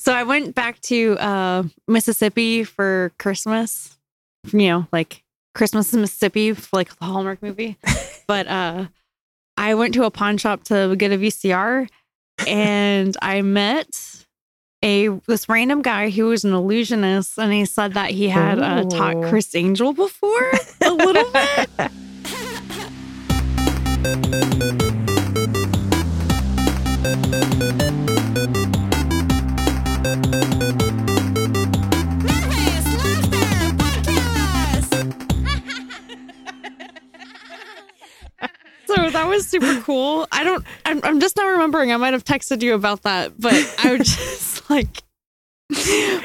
So I went back to uh, Mississippi for Christmas. You know, like Christmas in Mississippi, like the Hallmark movie. but uh, I went to a pawn shop to get a VCR, and I met a this random guy who was an illusionist, and he said that he had uh, taught Criss Angel before a little bit. That was super cool. I don't. I'm, I'm just not remembering. I might have texted you about that, but I was just like,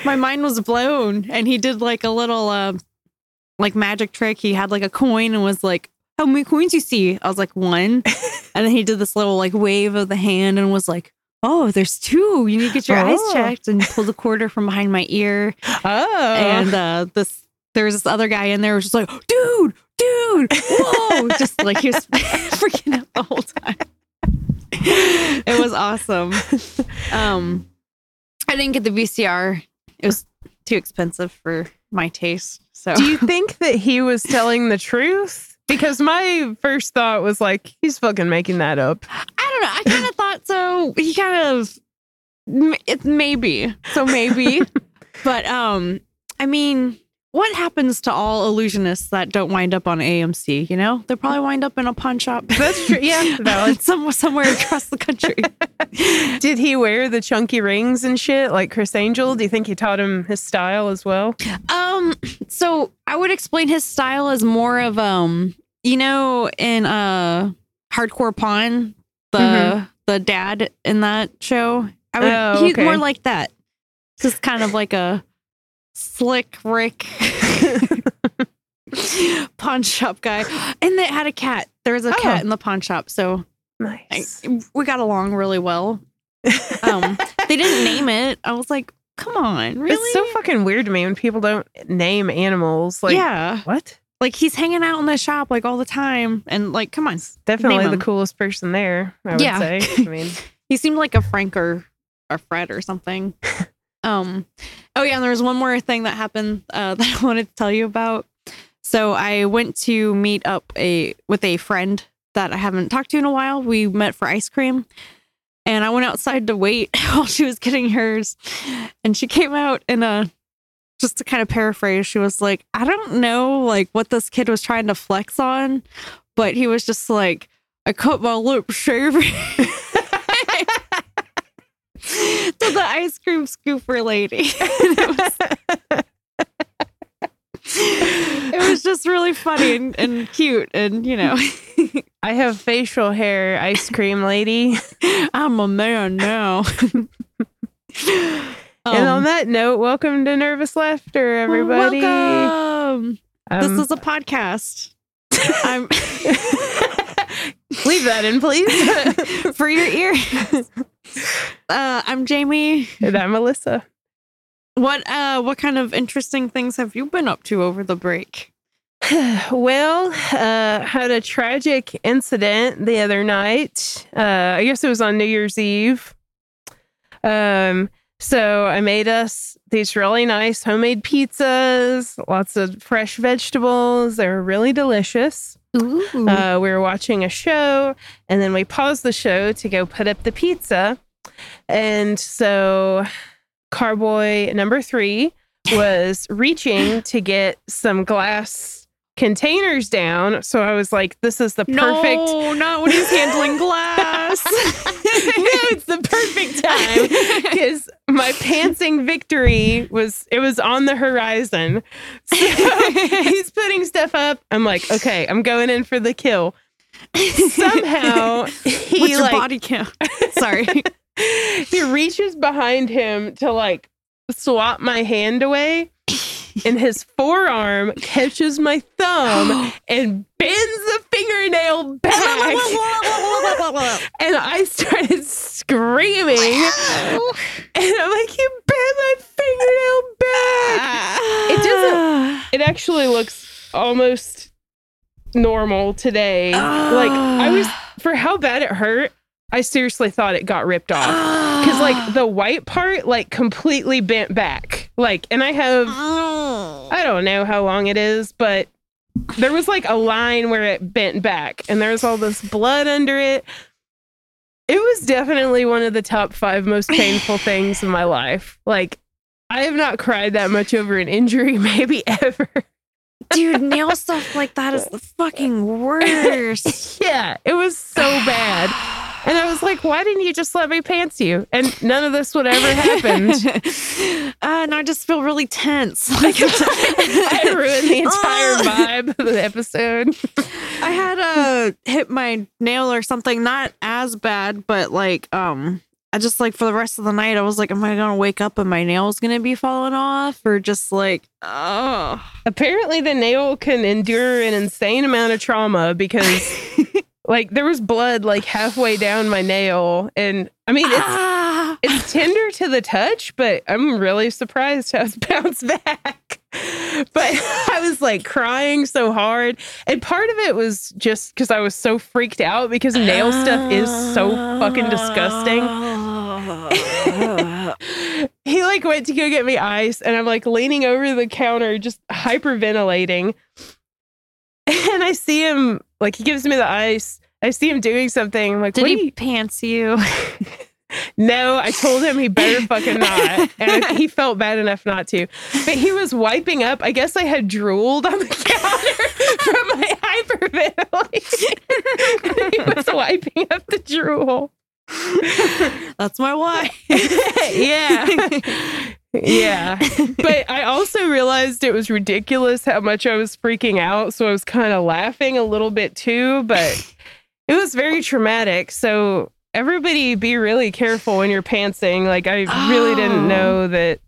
my mind was blown. And he did like a little, uh, like magic trick. He had like a coin and was like, "How many coins you see?" I was like, "One." and then he did this little like wave of the hand and was like, "Oh, there's two. You need to get your eyes Oh. checked." And pulled a quarter from behind my ear. Oh. And uh, this there was this other guy in there was just like, dude, dude, whoa, just like he was freaking out the whole time. it was awesome. Um, I didn't get the VCR; it was too expensive for my taste. So Do you think that he was telling the truth? Because my first thought was like, he's fucking making that up. I don't know. I kind of thought so. He kind of m- it maybe so maybe, but um, I mean, what happens to all illusionists that don't wind up on AMC? You know, they probably wind up in a pawn shop. That's true. Yeah, valid. somewhere somewhere across the country. Did he wear the chunky rings and shit like Criss Angel? Do you think he taught him his style as well? um, so I would explain his style as more of um, you know, in uh, hardcore pawn, the Mhm. the dad in that show. I would Oh, he's more like that. Just kind of like a slick Rick pawn shop guy, and they had a cat. There was a Oh. cat in the pawn shop, so I, Nice. we got along really well. Um, they didn't name it. I was like, come on, really? It's so fucking weird to me when people don't name animals. Like, yeah, what? like he's hanging out in the shop like all the time, and like, come on, Definitely the him. coolest person there, I would Yeah. say. I mean, he seemed like a Frank or a Fred or something. Um, oh yeah, and there was one more thing that happened uh, that I wanted to tell you about. So I went to meet up a with a friend that I haven't talked to in a while. We met for ice cream. And I went outside to wait while she was getting hers. And she came out and uh just to kind of paraphrase, she was like, I don't know like what this kid was trying to flex on, but he was just like, I cut my lip shaving. to the ice cream scooper lady. it, was, just really funny and, and cute. And, you know, I have facial hair, ice cream lady. I'm a man now. and on Um, that note, welcome to Nervous Laughter, everybody. Welcome. Um, this is a podcast. I'm leave that in, please. for your ears. Uh, I'm Jamie. and I'm Melissa. What uh what kind of interesting things have you been up to over the break? well, uh, had a tragic incident the other night. Uh, I guess it was on New Year's Eve. Um, so I made us these really nice homemade pizzas, lots of fresh vegetables. They were really delicious. Uh, we were watching a show, and then we paused the show to go put up the pizza. And so, Carboy number three was reaching to get some glass containers down. So I was like, this is the perfect. No, not when he's handling glass. no, it's the perfect time because my pantsing victory was it was on the horizon. So he's putting stuff up. I'm like, okay, I'm going in for the kill. Somehow he What's your like body count? Sorry. he reaches behind him to like swat my hand away. And his forearm catches my thumb and bends the fingernail back. And I started screaming. And I'm like, you bent my fingernail back. It doesn't- It actually looks almost normal today. Like, I was, for how bad it hurt, I seriously thought it got ripped off. because like the white part like completely bent back. Like, and I have I don't know how long it is, but there was like a line where it bent back and there was all this blood under it. It was definitely one of the top five most painful things in my life. Like, I have not cried that much over an injury, maybe ever. Dude, nail stuff like that is the fucking worst. yeah, it was so bad. And I was like, why didn't you just let me pants you? And none of this would ever happen. uh, and I just feel really tense. Like, I ruined the entire vibe of the episode. I had a hit my nail or something, not as bad, but like um I just like for the rest of the night I was like, Am I gonna wake up and my nail's gonna be falling off? Or just like oh apparently the nail can endure an insane amount of trauma because like there was blood like halfway down my nail and I mean it's ah. it's tender to the touch, but I'm really surprised how it's bounced back. But I was like crying so hard. And part of it was just because I was so freaked out because nail stuff is so fucking disgusting. he like went to go get me ice, and I'm like leaning over the counter, just hyperventilating. And I see him like he gives me the ice. I see him doing something. I'm like, Did what he you pants you? No, I told him he better fucking not. And he felt bad enough not to. But he was wiping up. I guess I had drooled on the counter from my hyperventilation. he was wiping up the drool. That's my wife. yeah. Yeah. But I also realized it was ridiculous how much I was freaking out. So I was kind of laughing a little bit too. But it was very traumatic. So everybody be really careful when you're pantsing. Like, I really Oh. didn't know that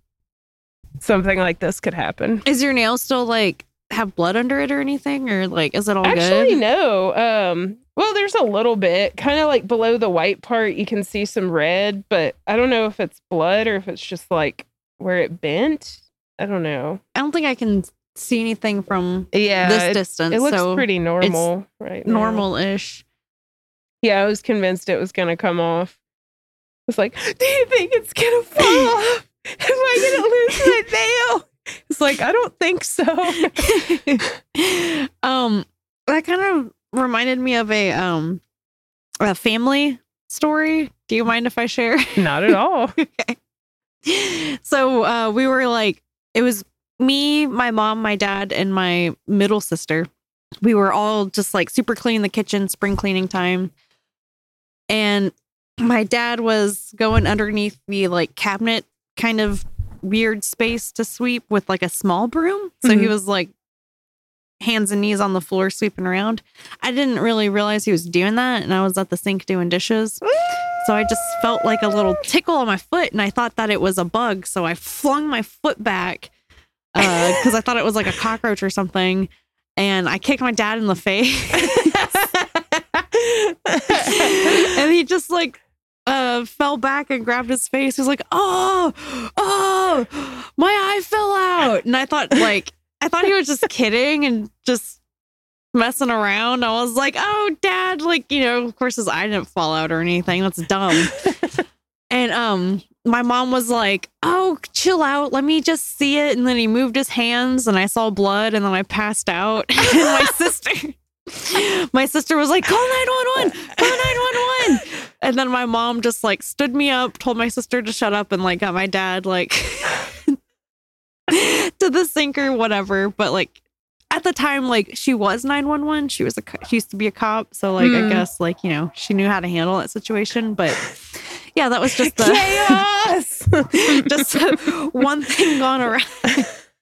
something like this could happen. Is your nail still like have blood under it or anything? Or like is it all Actually, good? no. Um, well, there's a little bit, kind of like below the white part, you can see some red, but I don't know if it's blood or if it's just like where it bent. I don't know. I don't think I can see anything from Yeah, this it, distance. it looks so pretty normal right now. normal-ish. Yeah, I was convinced it was gonna come off. I was like, "Do you think it's gonna fall off? Am I gonna lose my nail?" It's like, I don't think so. um that kind of reminded me of a um a family story. Do you mind if I share? Not at all. okay. so uh we were like it was me, my mom, my dad, and my middle sister. We were all just like super cleaning the kitchen, spring cleaning time. And my dad was going underneath the like cabinet kind of weird space to sweep with like a small broom. So he Mhm. was like hands and knees on the floor sweeping around. I didn't really realize he was doing that and I was at the sink doing dishes. So I just felt like a little tickle on my foot and I thought that it was a bug. So I flung my foot back because I thought it was like a cockroach or something. And I kicked my dad in the face. and he just like uh fell back and grabbed his face. He was like, Oh, oh, my eye fell out. And I thought like I thought he was just kidding and just messing around. I was like, Oh, dad, like, you know, of course his eye didn't fall out or anything. That's dumb. and um my mom was like, Oh, chill out. Let me just see it. And then he moved his hands and I saw blood and then I passed out. and my sister my sister was like, call 911, call 911. And then my mom just like stood me up, told my sister to shut up, and like got my dad like to the sink or whatever. But like at the time, like she was 911. She was a co- she used to be a cop. So like I Hmm. guess like, you know, she knew how to handle that situation. But yeah, that was just the Chaos. just one thing gone around.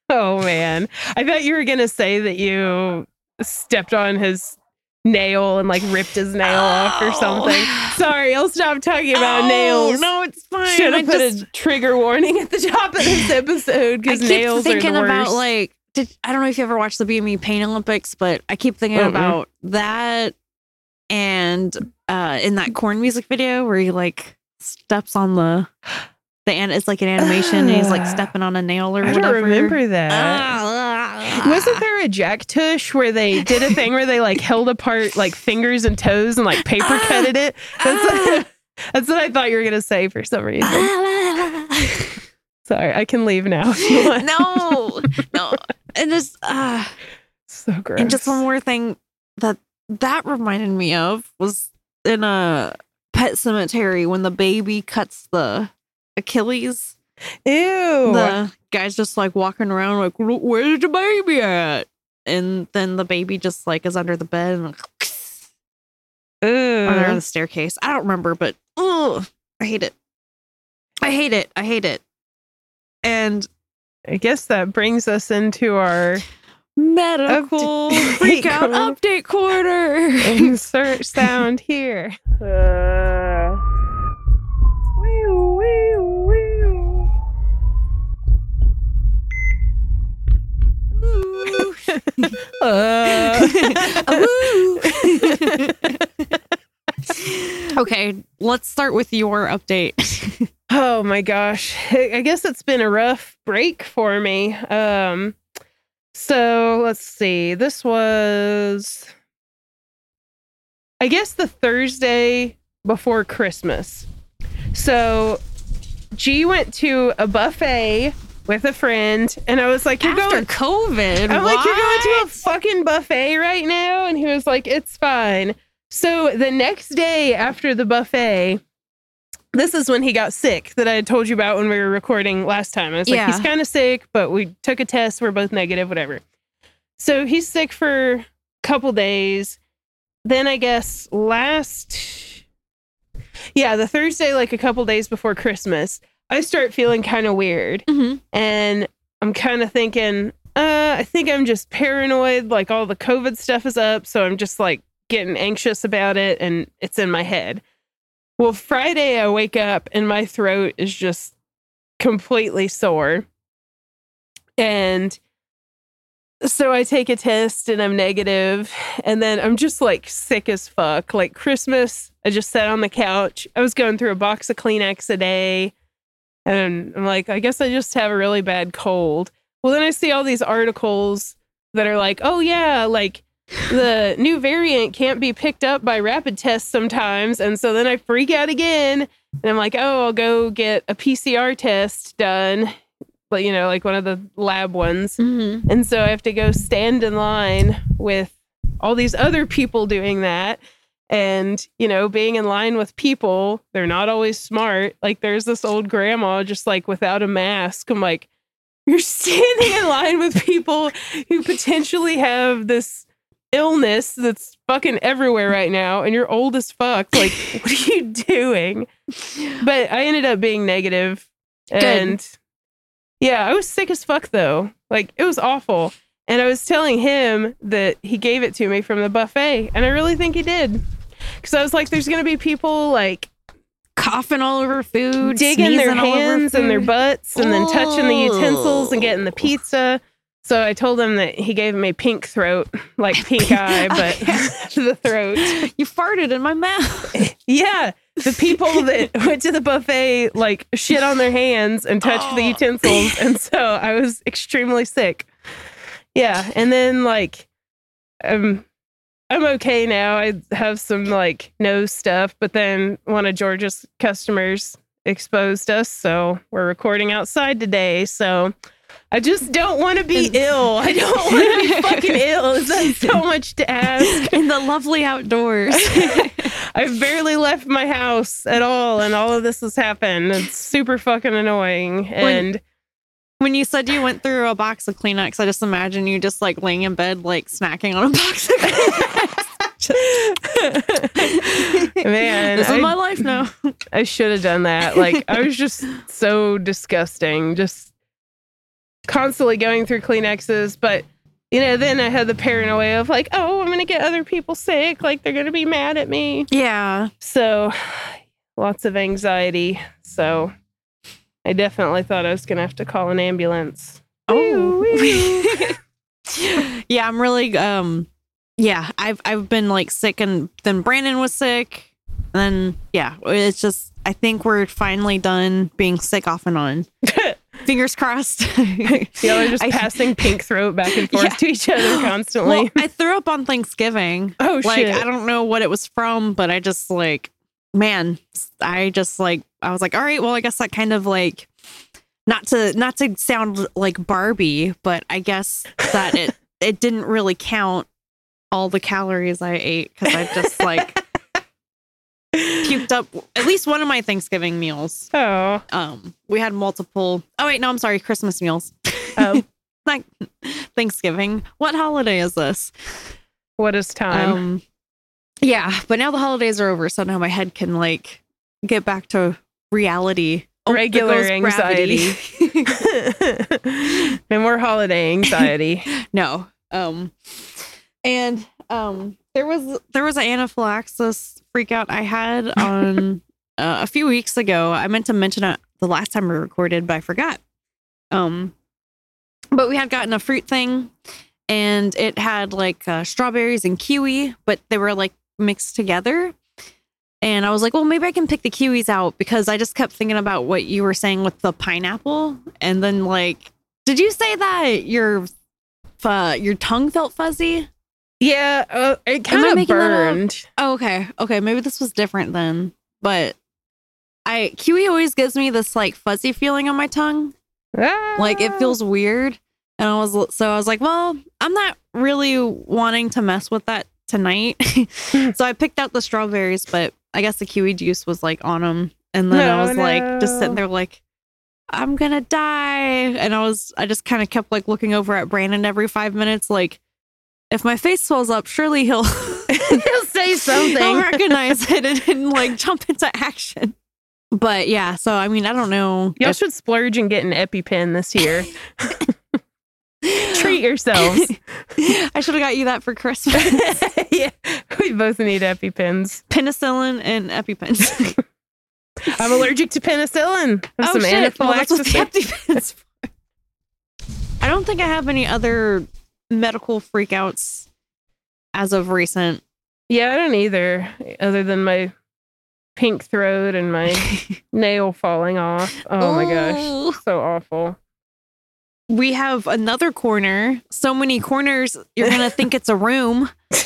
oh man. I thought you were gonna say that you stepped on his nail and like ripped his nail off or something. Sorry, I'll stop talking about Oh, nails. No, it's fine. Should I have put just- a trigger warning at the top of this episode I because nails thinking are the worst. about like did I don't know if you ever watched the BME Pain Olympics, but I keep thinking Mm-mm. about that and uh in that Korn music video where he like steps on the the and it's like an animation and he's like stepping on a nail or I whatever. don't remember that. Ah. Wasn't there a Jackass where they did a thing where they like held apart like fingers and toes and like paper Ah. cutted it? That's Ah. That's what I thought you were gonna say for some reason. Sorry, I can leave now. if you want. no, no. And just uh so gross. and just one more thing that that reminded me of was in a Pet Sematary when the baby cuts the Achilles. Ew. The guy's just like walking around like, "Look, where's the baby at? And then the baby just like is under the bed and like, under the staircase. I don't remember, but oh, I hate it. I hate it. I hate it. And I guess that brings us into our medical Update freak out update quarter. insert sound here. Uh, okay, let's start with your update. Oh my gosh. I I guess it's been a rough break for me. Um so let's see. This was I guess the Thursday before Christmas. So G went to a buffet with a friend and I was like, You're After going COVID, I'm like, You're going to a fucking buffet right now? And he was like, It's fine. So the next day after the buffet, this is when he got sick that I had told you about when we were recording last time. I was like, Yeah. he's kind of sick, but we took a test. We're both negative, whatever. So he's sick for a couple days. Then I guess last, yeah, the Thursday, like a couple days before Christmas, I start feeling kind of weird. Mhm. And I'm kind of thinking, uh, I think I'm just paranoid. Like all the COVID stuff is up. So I'm just like getting anxious about it and it's in my head. Well, Friday, I wake up and my throat is just completely sore. And so I take a test and I'm negative, And then I'm just like sick as fuck. Like Christmas, I just sat on the couch. I was going through a box of Kleenex a day. And I'm like, I guess I just have a really bad cold. Well, then I see all these articles that are like, oh, yeah, like the new variant can't be picked up by rapid tests sometimes. And so then I freak out again. And I'm like, oh, I'll go get a PCR test done. But, you know, like one of the lab ones. Mm-hmm. And so I have to go stand in line with all these other people doing that. And, you know, being in line with people, they're not always smart. Like there's this old grandma just like without a mask. I'm like, you're standing in line with people who potentially have this illness that's fucking everywhere right now and you're old as fuck. Like, what are you doing? But I ended up being negative and yeah, I was sick as fuck though. Like it was awful. And I was telling him that he gave it to me from the buffet, and I really think he did. Cuz I was like there's going to be people like Coughing all over food, digging their sneezing all over hands and their butts and then touching the utensils and getting the pizza. So I told him that he gave me a pink throat, like pink eye, but the throat. You farted in my mouth. Yeah, the people that went to the buffet like shit on their hands and touched the Oh. utensils, and so I was extremely sick. Yeah, and then like, um, I'm okay now. I have some like nose stuff, but then one of George's customers exposed us, so we're recording outside today. So. I just don't want to be ill. I don't want to be fucking ill. Is that so much to ask? in the lovely outdoors. I've barely left my house at all, and all of this has happened. It's super fucking annoying. And when you said you went through a box of Kleenex, I just imagine you just like laying in bed, like snacking on a box of Kleenex. man, this is I, my life now. I should have done that. Like, I was just so disgusting, just constantly going through Kleenexes. But, you know, then I had the paranoia of like, oh, I'm going to get other people sick. Like, they're going to be mad at me. Yeah. So, lots of anxiety. So, I definitely thought I was going to have to call an ambulance. Oh. Yeah, I'm really um yeah, I've I've been like sick and then Brandon was sick. And then yeah, it's just I think we're finally done being sick off and on. Fingers crossed. Yeah, they're just I- passing pink throat back and forth Yeah. to each other constantly. Well, I threw up on Thanksgiving. oh Like shit! I don't know what it was from, but I just like man, I just like I was like, all right, well, I guess that kind of like not to not to sound like Barbie, but I guess that it it didn't really count all the calories I ate because I just like puked up at least one of my Thanksgiving meals. Oh. Um, we had multiple. Oh wait, no, I'm sorry, Christmas meals. Oh. like Thanksgiving. What holiday is this? What is time? Um, yeah, but now the holidays are over, so now my head can like get back to reality. Oh, Regular anxiety. no more holiday anxiety. no. Um, and um, there was there was an anaphylaxis freak out I had on uh, a few weeks ago. I meant to mention it the last time we recorded, but I forgot. Um, but we had gotten a fruit thing, and it had like uh, strawberries and kiwi, but they were like mixed together. And I was like, well, maybe I can pick the kiwis out because I just kept thinking about what you were saying with the pineapple. And then, like, did you say that your uh, your tongue felt fuzzy? Yeah, uh, it kind of making that up? burned. Oh, okay. Okay. Maybe this was different then. But I kiwi always gives me this like fuzzy feeling on my tongue. Like it Ah. feels weird. And I was so I was like, well, I'm not really wanting to mess with that tonight. so I picked out the strawberries, but I guess the kiwi juice was like on them. And then I No, was like just sitting there like I'm gonna die. And I was I just kind of kept like looking over at Brandon every five minutes, like if my face swells up, surely he'll He'll say something. He'll recognize it and, and like jump into action. But yeah, so I mean, I don't know. Y'all if- should splurge and get an EpiPen this year. Treat yourselves. I should have got you that for Christmas. yeah, we both need EpiPens. Penicillin and EpiPens. I'm allergic to penicillin. Oh some shit! Well, that's what the. EpiPens for. I don't think I have any other medical freakouts as of recent. yeah, I don't either, other than my pink throat and my nail falling off. Oh my gosh, so awful. We have another corner. So many corners, you're gonna think it's a room.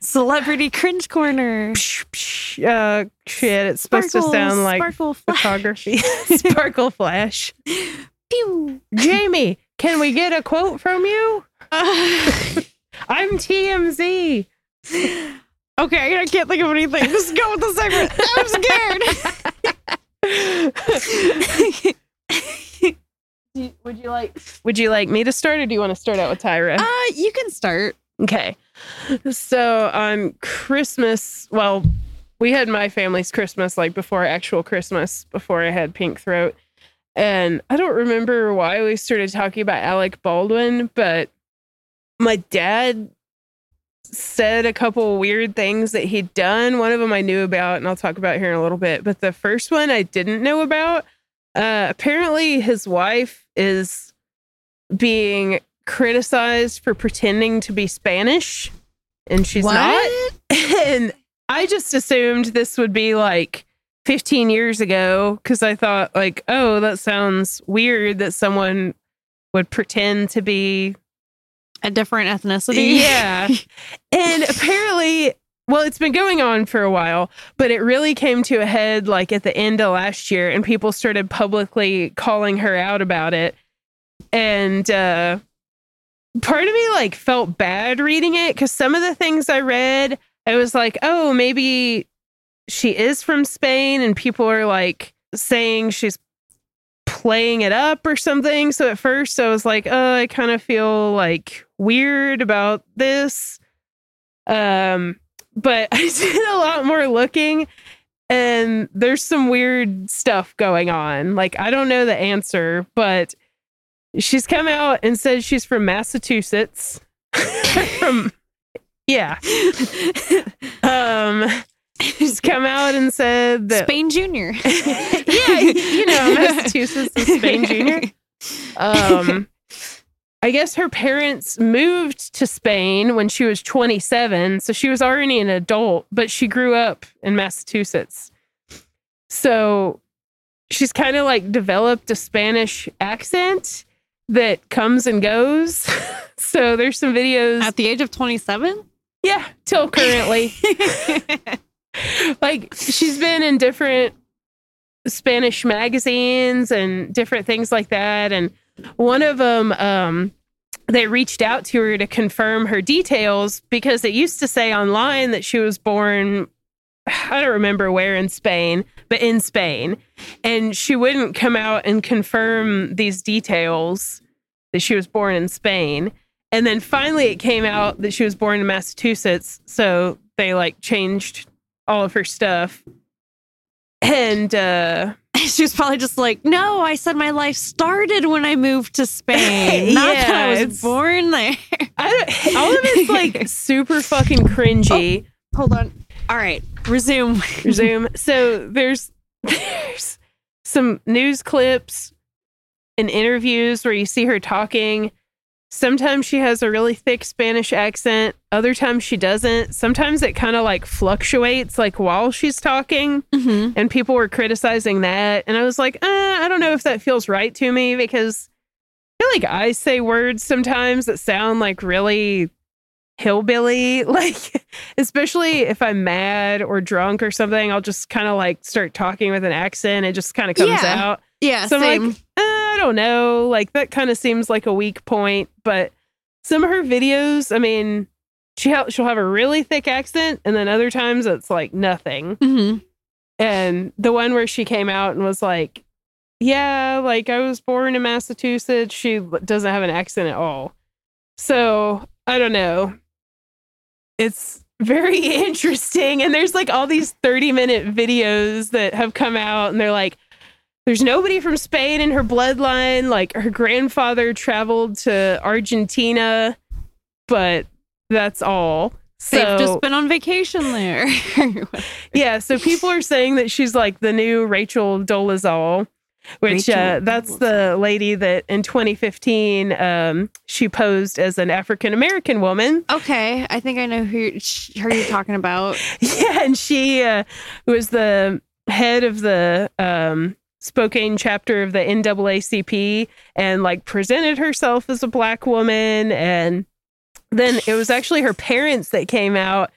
Celebrity cringe corner. Psh, psh, uh, shit, it's supposed to sound like sparkle photography. Sparkle flash. Pew. Jamie, can we get a quote from you? Uh, I'm TMZ. okay, I can't think of anything. Just go with the segment. I'm scared. Would you like? Would you like me to start or do you want to start out with Tyra? Uh, you can start. Okay. So on Christmas, well, we had my family's Christmas like before actual Christmas, before I had pink throat. And I don't remember why we started talking about Alec Baldwin, but my dad said a couple weird things that he'd done. One of them I knew about, and I'll talk about here in a little bit. But the first one I didn't know about. Uh, apparently, his wife is being criticized for pretending to be Spanish, and she's not. And I just assumed this would be like 15 years ago because I thought, like, oh, that sounds weird that someone would pretend to be A different ethnicity. yeah. and apparently, well, it's been going on for a while, but it really came to a head like at the end of last year, and people started publicly calling her out about it. And uh, part of me like felt bad reading it because some of the things I read, I was like, oh, maybe she is from Spain, and people are like saying she's playing it up or something. So at first I was like, oh, I kind of feel like weird about this. Um, but I did a lot more looking and there's some weird stuff going on. Like I don't know the answer, but she's come out and said she's from Massachusetts. from yeah. Um she's come out and said that Spain Junior. yeah, you know, Massachusetts is Spain Junior. Um, I guess her parents moved to Spain when she was 27, so she was already an adult, but she grew up in Massachusetts. So she's kind of like developed a Spanish accent that comes and goes. so there's some videos. At the age of 27? Yeah, till currently. Like she's been in different Spanish magazines and different things like that. And one of them, um, they reached out to her to confirm her details because it used to say online that she was born, I don't remember where in Spain, but in Spain. And she wouldn't come out and confirm these details that she was born in Spain. And then finally it came out that she was born in Massachusetts. So they like changed all of her stuff. And uh she was probably just like, "No, I said my life started when I moved to Spain, not Yeah, that I was born there." I don't, all of it's like super fucking cringy. Hold on. All right, resume. resume. So there's there's some news clips and interviews where you see her talking. Sometimes she has a really thick Spanish accent. Other times she doesn't. Sometimes it kind of like fluctuates, like while she's talking. Mm-hmm. and people were criticizing that and i was like uh, i don't know if that feels right to me because i feel like i say words sometimes that sound like really hillbilly like especially if i'm mad or drunk or something i'll just kind of like start talking with an accent it just kind of comes Yeah. out Yeah, so same. i'm like don't know like that kind of seems like a weak point but some of her videos i mean she ha- she'll have a really thick accent and then other times it's like nothing hmm and the one where she came out and was like, "Yeah, like I was born in Massachusetts." She doesn't have an accent at all. So I don't know. It's very interesting, and there's like all these 30 minute videos that have come out, and they're like, "There's nobody from Spain in her bloodline. Like her grandfather traveled to Argentina, but that's all." So They've just been on vacation there. yeah, so people are saying that she's like the new Rachel Dolezal, which Rachel uh, that's the lady that in 2015 um, she posed as an African American woman. okay, I think I know who you're, who you're talking about. Yeah, and she uh, was the head of the um, Spokane chapter of the NAACP and like presented herself as a black woman. And then it was actually her parents that came out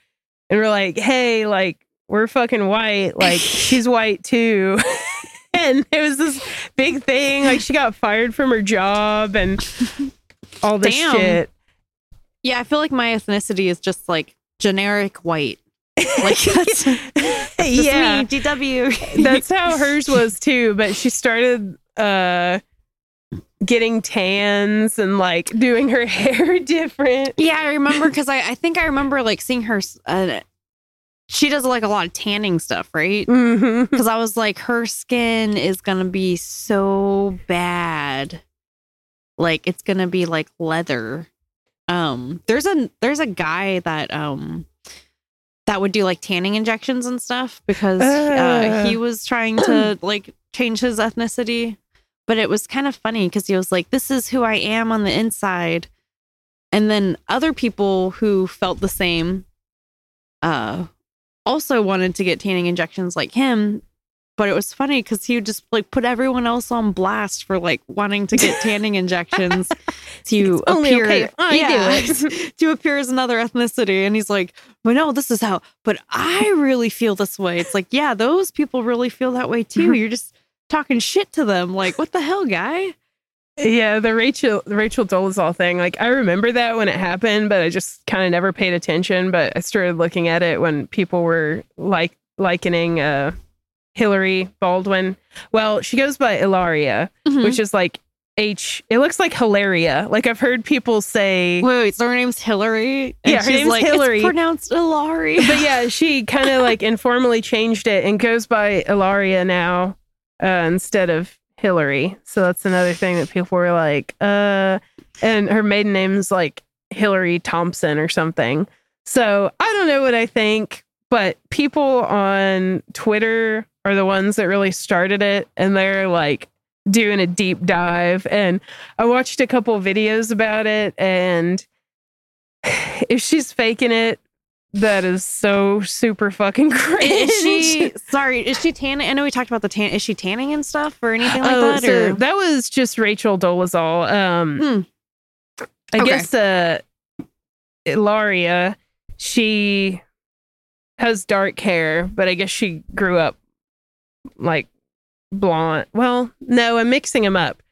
and were like, hey, like, we're fucking white. Like, she's white too. and it was this big thing. Like, she got fired from her job and all this Damn. shit. Yeah, I feel like my ethnicity is just like generic white. Like that's, that's yeah. me, GW. that's how hers was too but she started uh getting tans and like doing her hair different Yeah, I remember because I, I think I remember like seeing her. Uh, she does like a lot of tanning stuff, right? mm-hmm Because I was like, her skin is gonna be so bad, like it's gonna be like leather. Um, there's a there's a guy that um that would do like tanning injections and stuff because uh, he was trying to like change his ethnicity, but it was kind of funny because he was like, "This is who I am on the inside," and then other people who felt the same, uh, also wanted to get tanning injections like him. But it was funny because he would just like put everyone else on blast for like wanting to get tanning injections to appear. okay I it to appear as another ethnicity, and he's like, "Well, no, this is how." But I really feel this way. It's like, yeah, those people really feel that way too. You're just talking shit to them. Like, what the hell, guy? yeah the rachel the rachel dolezal thing like i remember that when it happened but i just kind of never paid attention but i started looking at it when people were like likening uh hillary baldwin well she goes by ilaria Mhm. which is like H. It looks like Hilaria. Like I've heard people say, Wait, wait, so her name's Hillary. Yeah, her she's name's like, Hillary. It's pronounced Hilary. but yeah, she kind of like informally changed it and goes by Ilaria now uh, instead of Hillary. So that's another thing that people were like, uh, and her maiden name's like Hillary Thompson or something. So I don't know what I think, but people on Twitter are the ones that really started it, and they're like doing a deep dive. And I watched a couple videos about it, and if she's faking it, that is so super fucking is she sorry? Is she tanning? I know we talked about the tan. Is she tanning and stuff or anything like Oh, that? so Or that was just Rachel Dolezal. Um, Hmm. I Okay. guess uh, Ilaria she has dark hair, but I guess she grew up like blonde. Well, no, I'm mixing them up.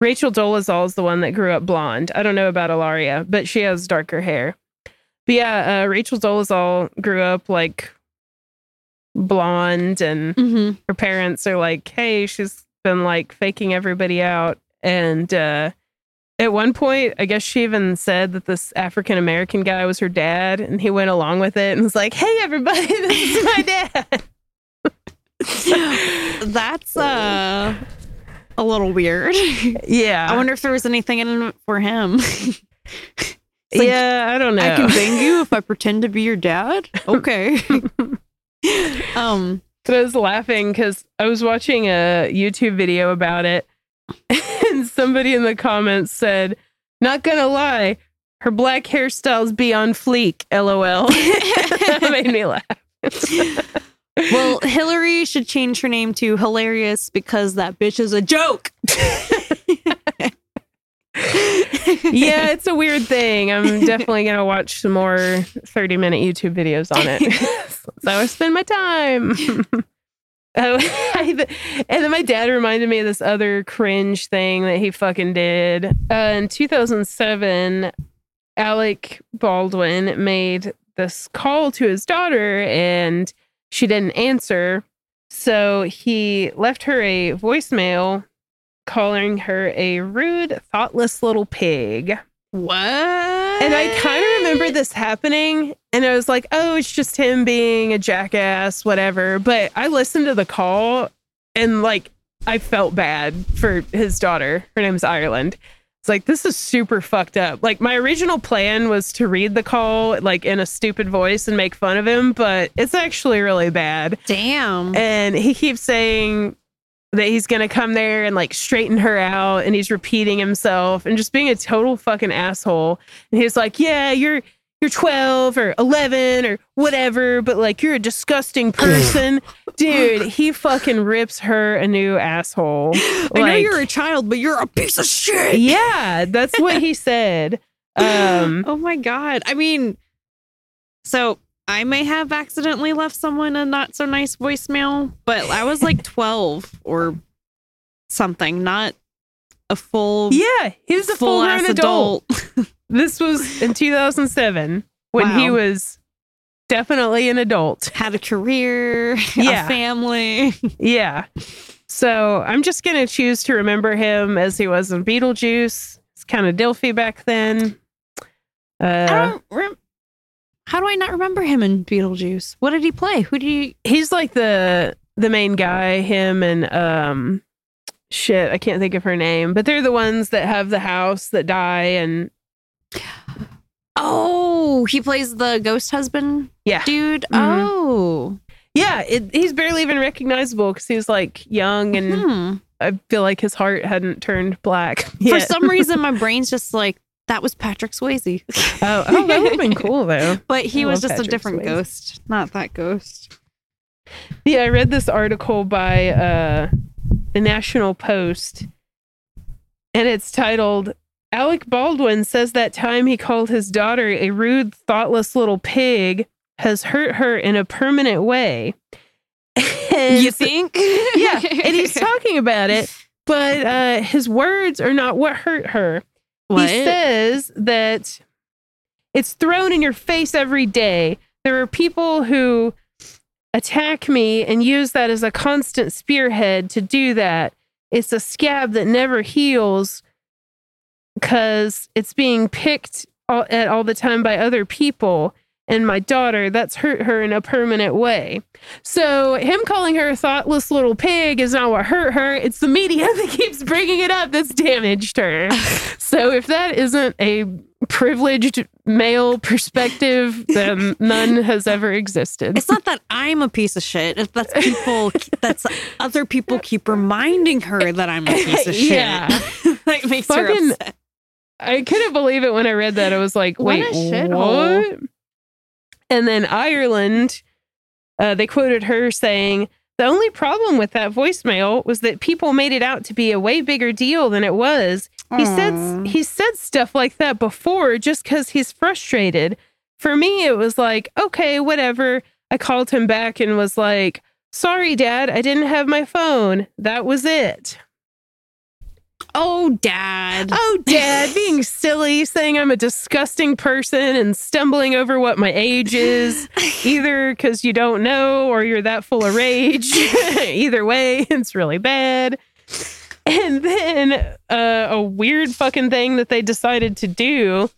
Rachel Dolezal is the one that grew up blonde. I don't know about Ilaria, but she has darker hair. But yeah, uh, Rachel Dolezal grew up like blonde, and Mm-hmm. her parents are like, "Hey, she's been like faking everybody out." And uh, at one point, I guess she even said that this African American guy was her dad, and he went along with it and was like, "Hey, everybody, this is my dad." That's uh a little weird. yeah, I wonder if there was anything in it for him. like, yeah, I don't know. I can bang you if I pretend to be your dad. Okay. um. But I was laughing because I was watching a YouTube video about it, and somebody in the comments said, "Not gonna lie, her black hairstyle's beyond fleek." LOL. that made me laugh. Well, Hillary should change her name to Hilarious because that bitch is a joke. yeah, it's a weird thing. I'm definitely gonna watch some more 30 minute YouTube videos on it. so I spend my time. Oh, I- and then my dad reminded me of this other cringe thing that he fucking did. Uh, in 2007, Alec Baldwin made this call to his daughter and she didn't answer. So he left her a voicemail calling her a rude, thoughtless little pig. What? And I kind of remember this happening, and I was like, oh, it's just him being a jackass, whatever. But I listened to the call, and like, I felt bad for his daughter. Her name's Ireland. It's like, this is super fucked up. Like, my original plan was to read the call, like, in a stupid voice and make fun of him, but it's actually really bad. Damn. And he keeps saying that he's going to come there and like straighten her out and he's repeating himself and just being a total fucking asshole. And he's like, "Yeah, you're you're 12 or 11 or whatever, but like you're a disgusting person." Dude, he fucking rips her a new asshole. I know you're a child, but you're a piece of shit. Yeah, that's what he said. Um oh my god. I mean, so I may have accidentally left someone a not so nice voicemail, but I was like 12 or something, not a full yeah, he was a full ass grown adult. This was in 2007 when he was definitely an adult. Had a career, Yeah. a family. Yeah. So I'm just going to choose to remember him as he was in Beetlejuice. It's kind of Dilfy back then. Uh, rem- How do I not remember him in Beetlejuice? What did he play? Who did he he's like the the main guy, him and um shit, I can't think of her name, but they're the ones that have the house that die and Oh, he plays the ghost husband yeah. dude. Mhm. Oh. Yeah, it, he's barely even recognizable cuz he's like young and Hmm. I feel like his heart hadn't turned black. For some reason, my brain's just like, that was Patrick Swayze. Oh, oh, that would have been cool though. But he I was just a different Swayze. ghost, not that ghost. Yeah, I read this article by uh, the National Post, and it's titled Alec Baldwin says that time he called his daughter a rude, thoughtless little pig has hurt her in a permanent way. And You think? yeah, and he's talking about it, but uh, his words are not what hurt her. What? He says that it's thrown in your face every day. There are people who attack me and use that as a constant spearhead to do that. It's a scab that never heals because it's being picked all, at all the time by other people. And my daughter, that's hurt her in a permanent way. So, him calling her a thoughtless little pig is not what hurt her. It's the media that keeps bringing it up that's damaged her. So, if that isn't a privileged male perspective, then none has ever existed. it's not that I'm a piece of shit. It's that's people. That's other people keep reminding her that I'm a piece of shit. Yeah. that makes her upset. I couldn't believe it when I read that. I was like, wait, shithole. what? And then Ireland, uh, they quoted her saying, the only problem with that voicemail was that people made it out to be a way bigger deal than it was. He Aw. said he said stuff like that before just because he's frustrated. for me, it was like, okay, whatever. I called him back and was like, sorry, dad, I didn't have my phone. That was it. Oh, dad. Oh, dad, being silly, saying I'm a disgusting person and stumbling over what my age is, either because you don't know or you're that full of rage. either way, it's really bad. And then uh, a weird fucking thing that they decided to do.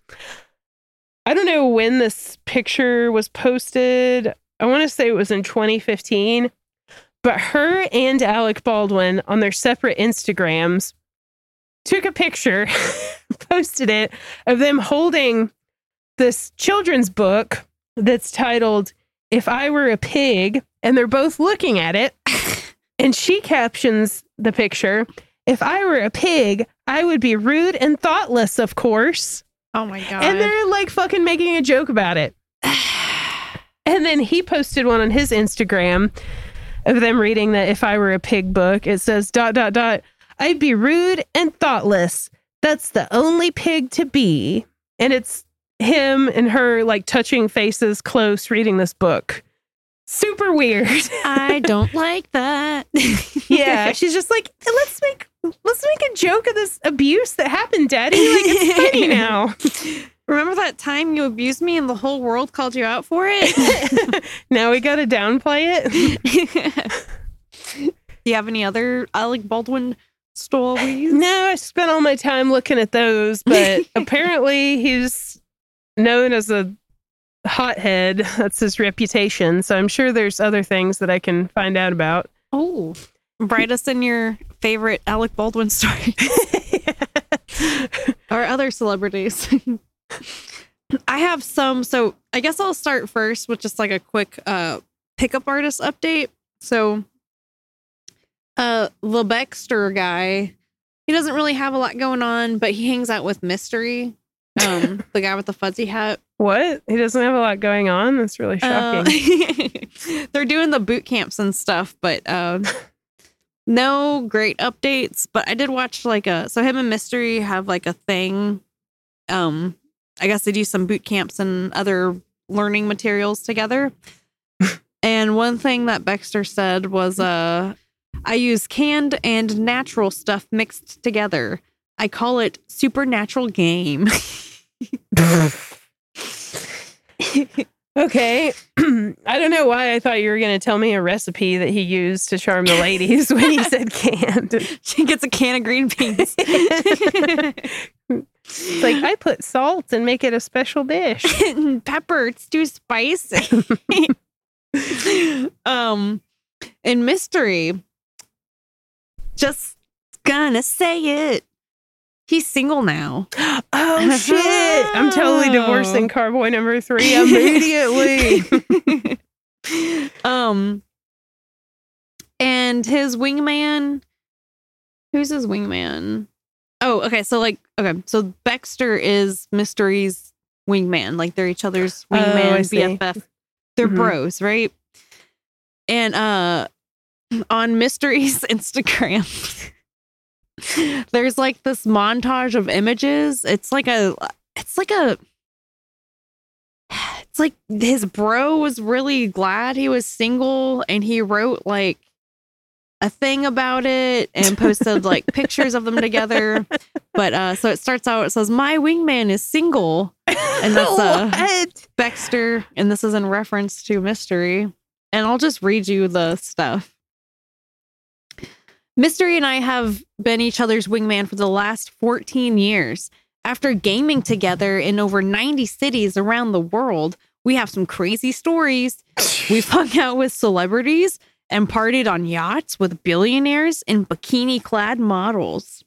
I don't know when this picture was posted. I want to say it was in 2015. But her and Alec Baldwin on their separate Instagrams took a picture, posted it of them holding this children's book that's titled If I Were a Pig, and they're both looking at it. And she captions the picture If I were a pig, I would be rude and thoughtless, of course. Oh my god. And they're like fucking making a joke about it. and then he posted one on his Instagram of them reading that if I were a pig book, it says dot dot dot, I'd be rude and thoughtless. That's the only pig to be. And it's him and her like touching faces close reading this book. Super weird. I don't like that. yeah. She's just like, let's make let's make a joke of this abuse that happened, Daddy. Like it's funny now. Remember that time you abused me and the whole world called you out for it? now we gotta downplay it. Do you have any other uh, Alec Baldwin stories? No, I spent all my time looking at those, but apparently he's known as a hothead. That's his reputation. So I'm sure there's other things that I can find out about. Oh, write us in your favorite Alec Baldwin story or other celebrities. I have some. So I guess I'll start first with just like a quick uh, pickup artist update. So, uh, the Baxter guy, he doesn't really have a lot going on, but he hangs out with Mystery, um, the guy with the fuzzy hat. What? He doesn't have a lot going on? That's really shocking. Uh, they're doing the boot camps and stuff, but uh, no great updates. But I did watch like a so him and Mystery have like a thing. Um, I guess they do some boot camps and other learning materials together. and one thing that Baxter said was, uh, I use canned and natural stuff mixed together. I call it supernatural game. okay. I don't know why I thought you were going to tell me a recipe that he used to charm the ladies when he said canned. she gets a can of green beans. It's like I put salt and make it a special dish. Pepper, it's too spicy. um, in mystery, just gonna say it. He's single now. Oh shit! I'm totally divorcing Carboy number three immediately. um, and his wingman. Who's his wingman? Oh, okay. So like, okay. So Baxter is Mystery's wingman. Like they're each other's wingman, oh, BFF. They're mm-hmm. bros, right? And uh, on Mystery's Instagram, there's like this montage of images. It's like a, it's like a, it's like his bro was really glad he was single, and he wrote like a thing about it and posted like pictures of them together. But uh so it starts out, it says, My wingman is single. And that's uh Baxter, and this is in reference to mystery. And I'll just read you the stuff. Mystery and I have been each other's wingman for the last 14 years. After gaming together in over 90 cities around the world, we have some crazy stories. We've hung out with celebrities, and partied on yachts with billionaires and bikini clad models.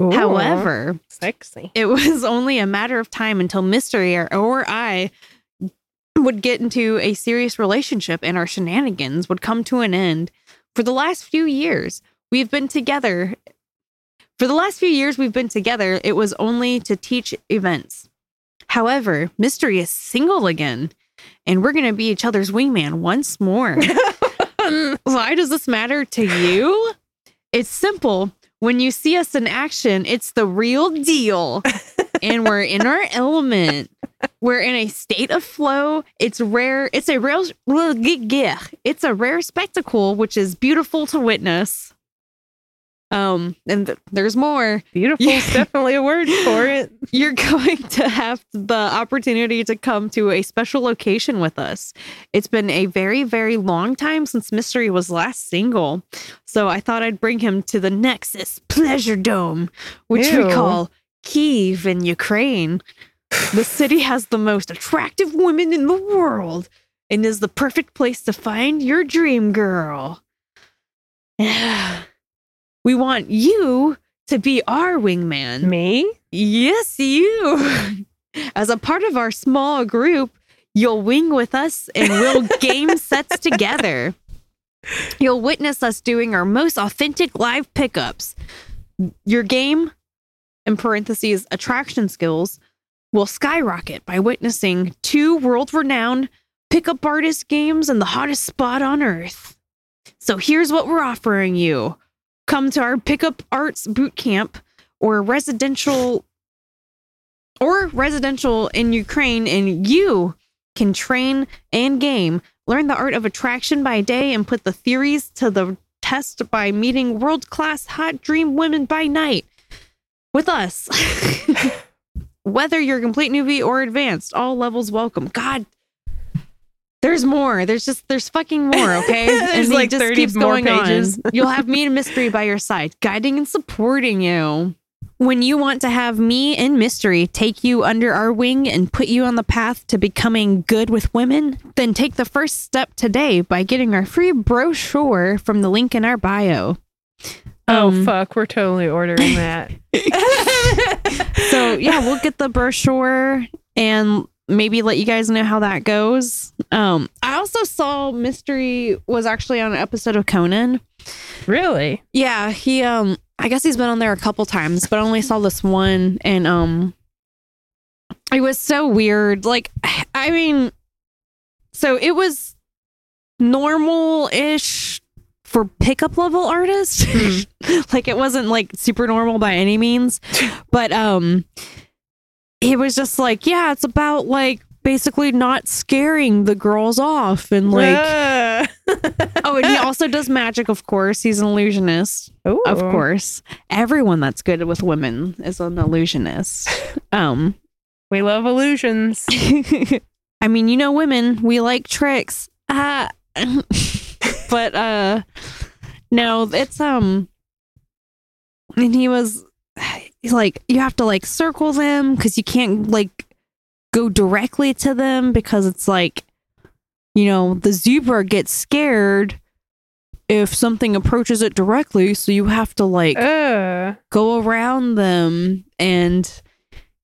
Ooh, However, sexy. It was only a matter of time until Mystery or, or I would get into a serious relationship and our shenanigans would come to an end. For the last few years, we've been together. For the last few years we've been together, it was only to teach events. However, Mystery is single again, and we're going to be each other's wingman once more. Why does this matter to you? It's simple. When you see us in action, it's the real deal. and we're in our element. We're in a state of flow. It's rare. It's a real. It's a rare spectacle, which is beautiful to witness. Um, and th- there's more. Beautiful is definitely a word for it. You're going to have the opportunity to come to a special location with us. It's been a very, very long time since Mystery was last single. So I thought I'd bring him to the Nexus Pleasure Dome, which Ew. we call Kiev in Ukraine. The city has the most attractive women in the world and is the perfect place to find your dream girl. we want you to be our wingman. Me? Yes, you. As a part of our small group, you'll wing with us and we'll game sets together. You'll witness us doing our most authentic live pickups. Your game, in parentheses, attraction skills, will skyrocket by witnessing two world renowned pickup artist games in the hottest spot on earth. So here's what we're offering you come to our pickup arts boot camp or residential or residential in Ukraine and you can train and game. Learn the art of attraction by day and put the theories to the test by meeting world-class hot dream women by night with us. Whether you're a complete newbie or advanced all levels welcome. God there's more. There's just there's fucking more, okay? There's it like 30 more pages. on. You'll have me and Mystery by your side, guiding and supporting you. When you want to have me and Mystery take you under our wing and put you on the path to becoming good with women, then take the first step today by getting our free brochure from the link in our bio. Oh Um, fuck, we're totally ordering that. so yeah, we'll get the brochure and maybe let you guys know how that goes. Um, I also saw Mystery was actually on an episode of Conan. really? Yeah, he um I guess he's been on there a couple times, but I only saw this one and um it was so weird. Like I mean so it was normal-ish for pickup level artists. like it wasn't like super normal by any means. But um it was just like, yeah, it's about like basically not scaring the girls off and like. Oh, and he also does magic, of course. He's an illusionist, Ooh. of course. Everyone that's good with women is an illusionist. Um, We love illusions. I mean, you know, women, we like tricks. Uh, but uh, no, it's um, and he was he's like, you have to like circle them because you can't like go directly to them because it's like, you know, the zebra gets scared if something approaches it directly. So you have to like Uh, go around them and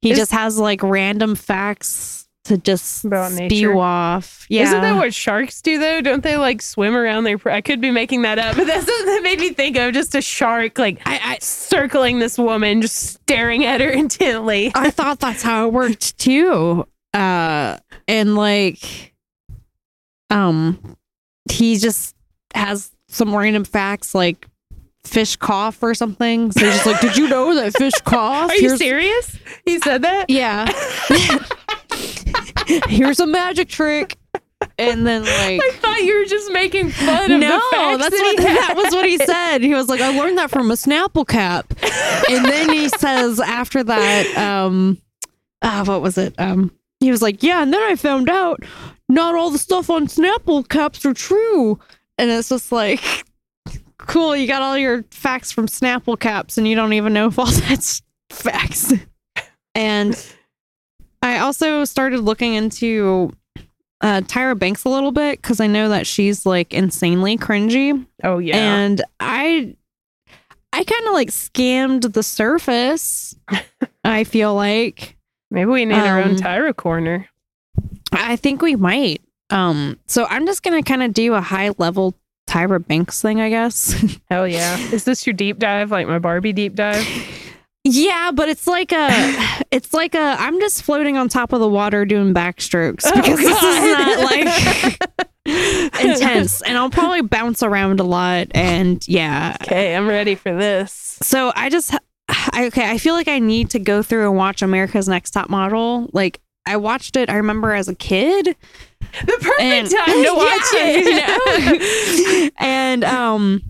he just has like random facts to just About spew nature? off. Yeah. Isn't that what sharks do though? Don't they like swim around their? I could be making that up, but that's what that made me think of. Just a shark like I, I circling this woman, just staring at her intently. I thought that's how it worked too. Uh and like um he just has some random facts like fish cough or something. So he's just like, Did you know that fish cough? Are you Here's- serious? He said that. Yeah. Here's a magic trick. And then like I thought you were just making fun of no, that's that what he that was what he said. He was like, I learned that from a Snapple cap. and then he says after that, um ah, what was it? Um he was like, Yeah, and then I found out not all the stuff on Snapple caps are true. And it's just like cool, you got all your facts from Snapple caps and you don't even know if all that's facts. And I also started looking into uh, Tyra Banks a little bit because I know that she's like insanely cringy, Oh yeah. and I, I kind of like scammed the surface. I feel like Maybe we need our own um, Tyra corner. I think we might. Um, so I'm just gonna kind of do a high level Tyra Banks thing, I guess. Hell yeah. Is this your deep dive, like my Barbie deep dive? yeah, but it's like a, it's like a. I'm just floating on top of the water doing backstrokes Oh, because this is not like intense, and I'll probably bounce around a lot. And yeah, Okay, I'm ready for this. so I just, I, okay, I feel like I need to go through and watch America's Next Top Model like I watched it. I remember as a kid, The perfect And- time to watch Yeah, it. and um,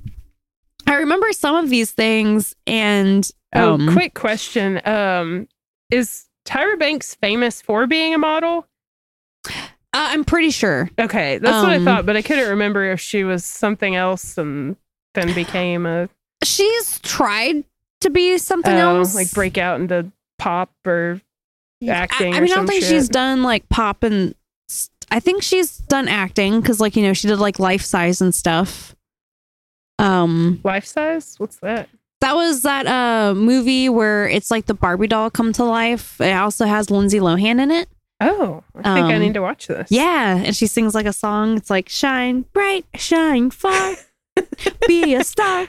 I remember some of these things. And Oh, um, quick question. Um, is Tyra Banks famous for being a model? uh, I'm pretty sure. Okay, that's what I Um, thought, but I couldn't remember if she was something else and then became a She's tried to be something oh, else, like break out into pop or acting. I, I or mean, I don't think shit. she's done like pop and. I think she's done acting because, like, you know, she did like life size and stuff. Um, life size. What's that? that was that uh movie where it's like the Barbie doll come to life. It also has Lindsay Lohan in it. Oh, I think I Um, need to watch this. Yeah, and she sings like a song. It's like shine bright, shine far, be a star.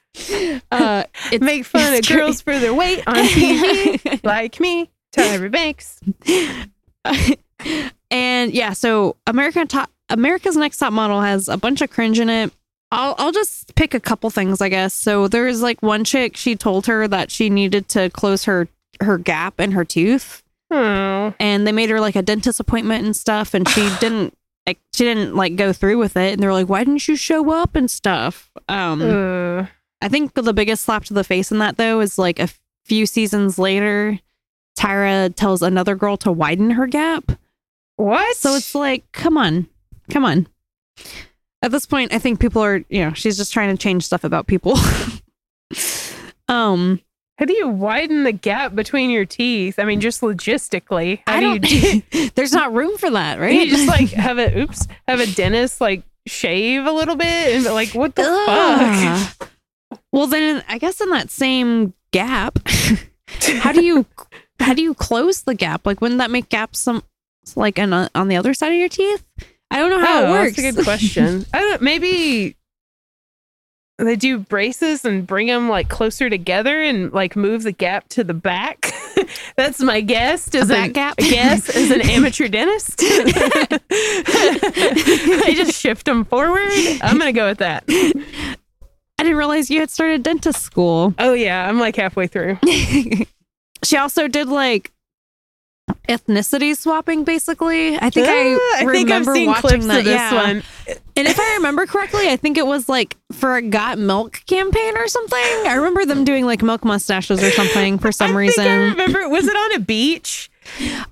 uh, make fun of girls for their weight on TV, like me, Tyra Banks. and yeah, so American Top America's Next Top Model has a bunch of cringe in it. I'll I'll just pick a couple things, I guess. So there's like one chick. She told her that she needed to close her her gap in her tooth, Oh, and they made her like a dentist appointment and stuff, and she didn't. Like, she didn't like go through with it, and they're like, "Why didn't you show up and stuff?" Um, uh, I think the biggest slap to the face in that though is like a few seasons later, Tyra tells another girl to widen her gap. what? So it's like, come on, come on. At this point, I think people are, you know, she's just trying to change stuff about people. um, how do you widen the gap between your teeth? I mean, just logistically, how I do don't. you do? there's not room for that, right? You just like have a oops, have a dentist like shave a little bit and like, what the fuck? Well, then I guess in that same gap, how do you how do you close the gap? Like, wouldn't that make gaps some like on on the other side of your teeth? I don't know how oh, it works. That's a good question. I don't. Maybe they do braces and bring them like closer together and like move the gap to the back. that's my guess. As that gap? Guess as an amateur dentist. I just shift them forward. I'm gonna go with that. I didn't realize you had started dentist school. Oh yeah, I'm like halfway through. she also did like ethnicity swapping basically i think i Ah, I think I've remember seen watching clips that of this yeah. one. and if i remember correctly i think it was like for a got milk campaign or something i remember them doing like milk mustaches or something for some I reason Think I remember. Was it on a beach?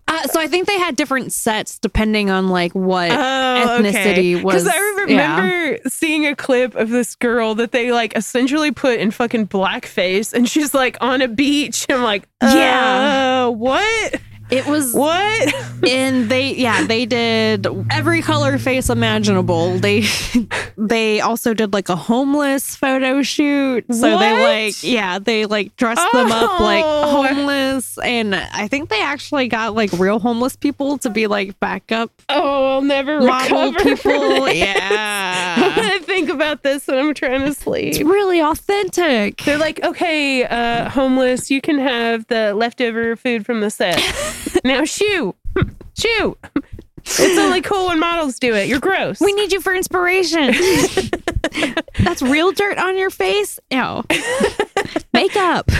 uh, so i think they had different sets depending on like what Oh, ethnicity was- Because I yeah. remember seeing a clip of this girl that they like essentially put in fucking blackface, and she's like on a beach. I'm like, Yeah. uh, what? It was What? and they yeah they did every color face imaginable they they also did like a homeless photo shoot so they like yeah they like dressed them up like Oh. homeless and i think they actually got like real homeless people to be like backup Oh, I'll never model people yeah I think about this when I'm trying to sleep. it's really authentic They're like, okay, uh, homeless, you can have the leftover food from the set. now shoo, shoo. It's only cool when models do it. You're gross. we need you for inspiration that's real dirt on your face ew makeup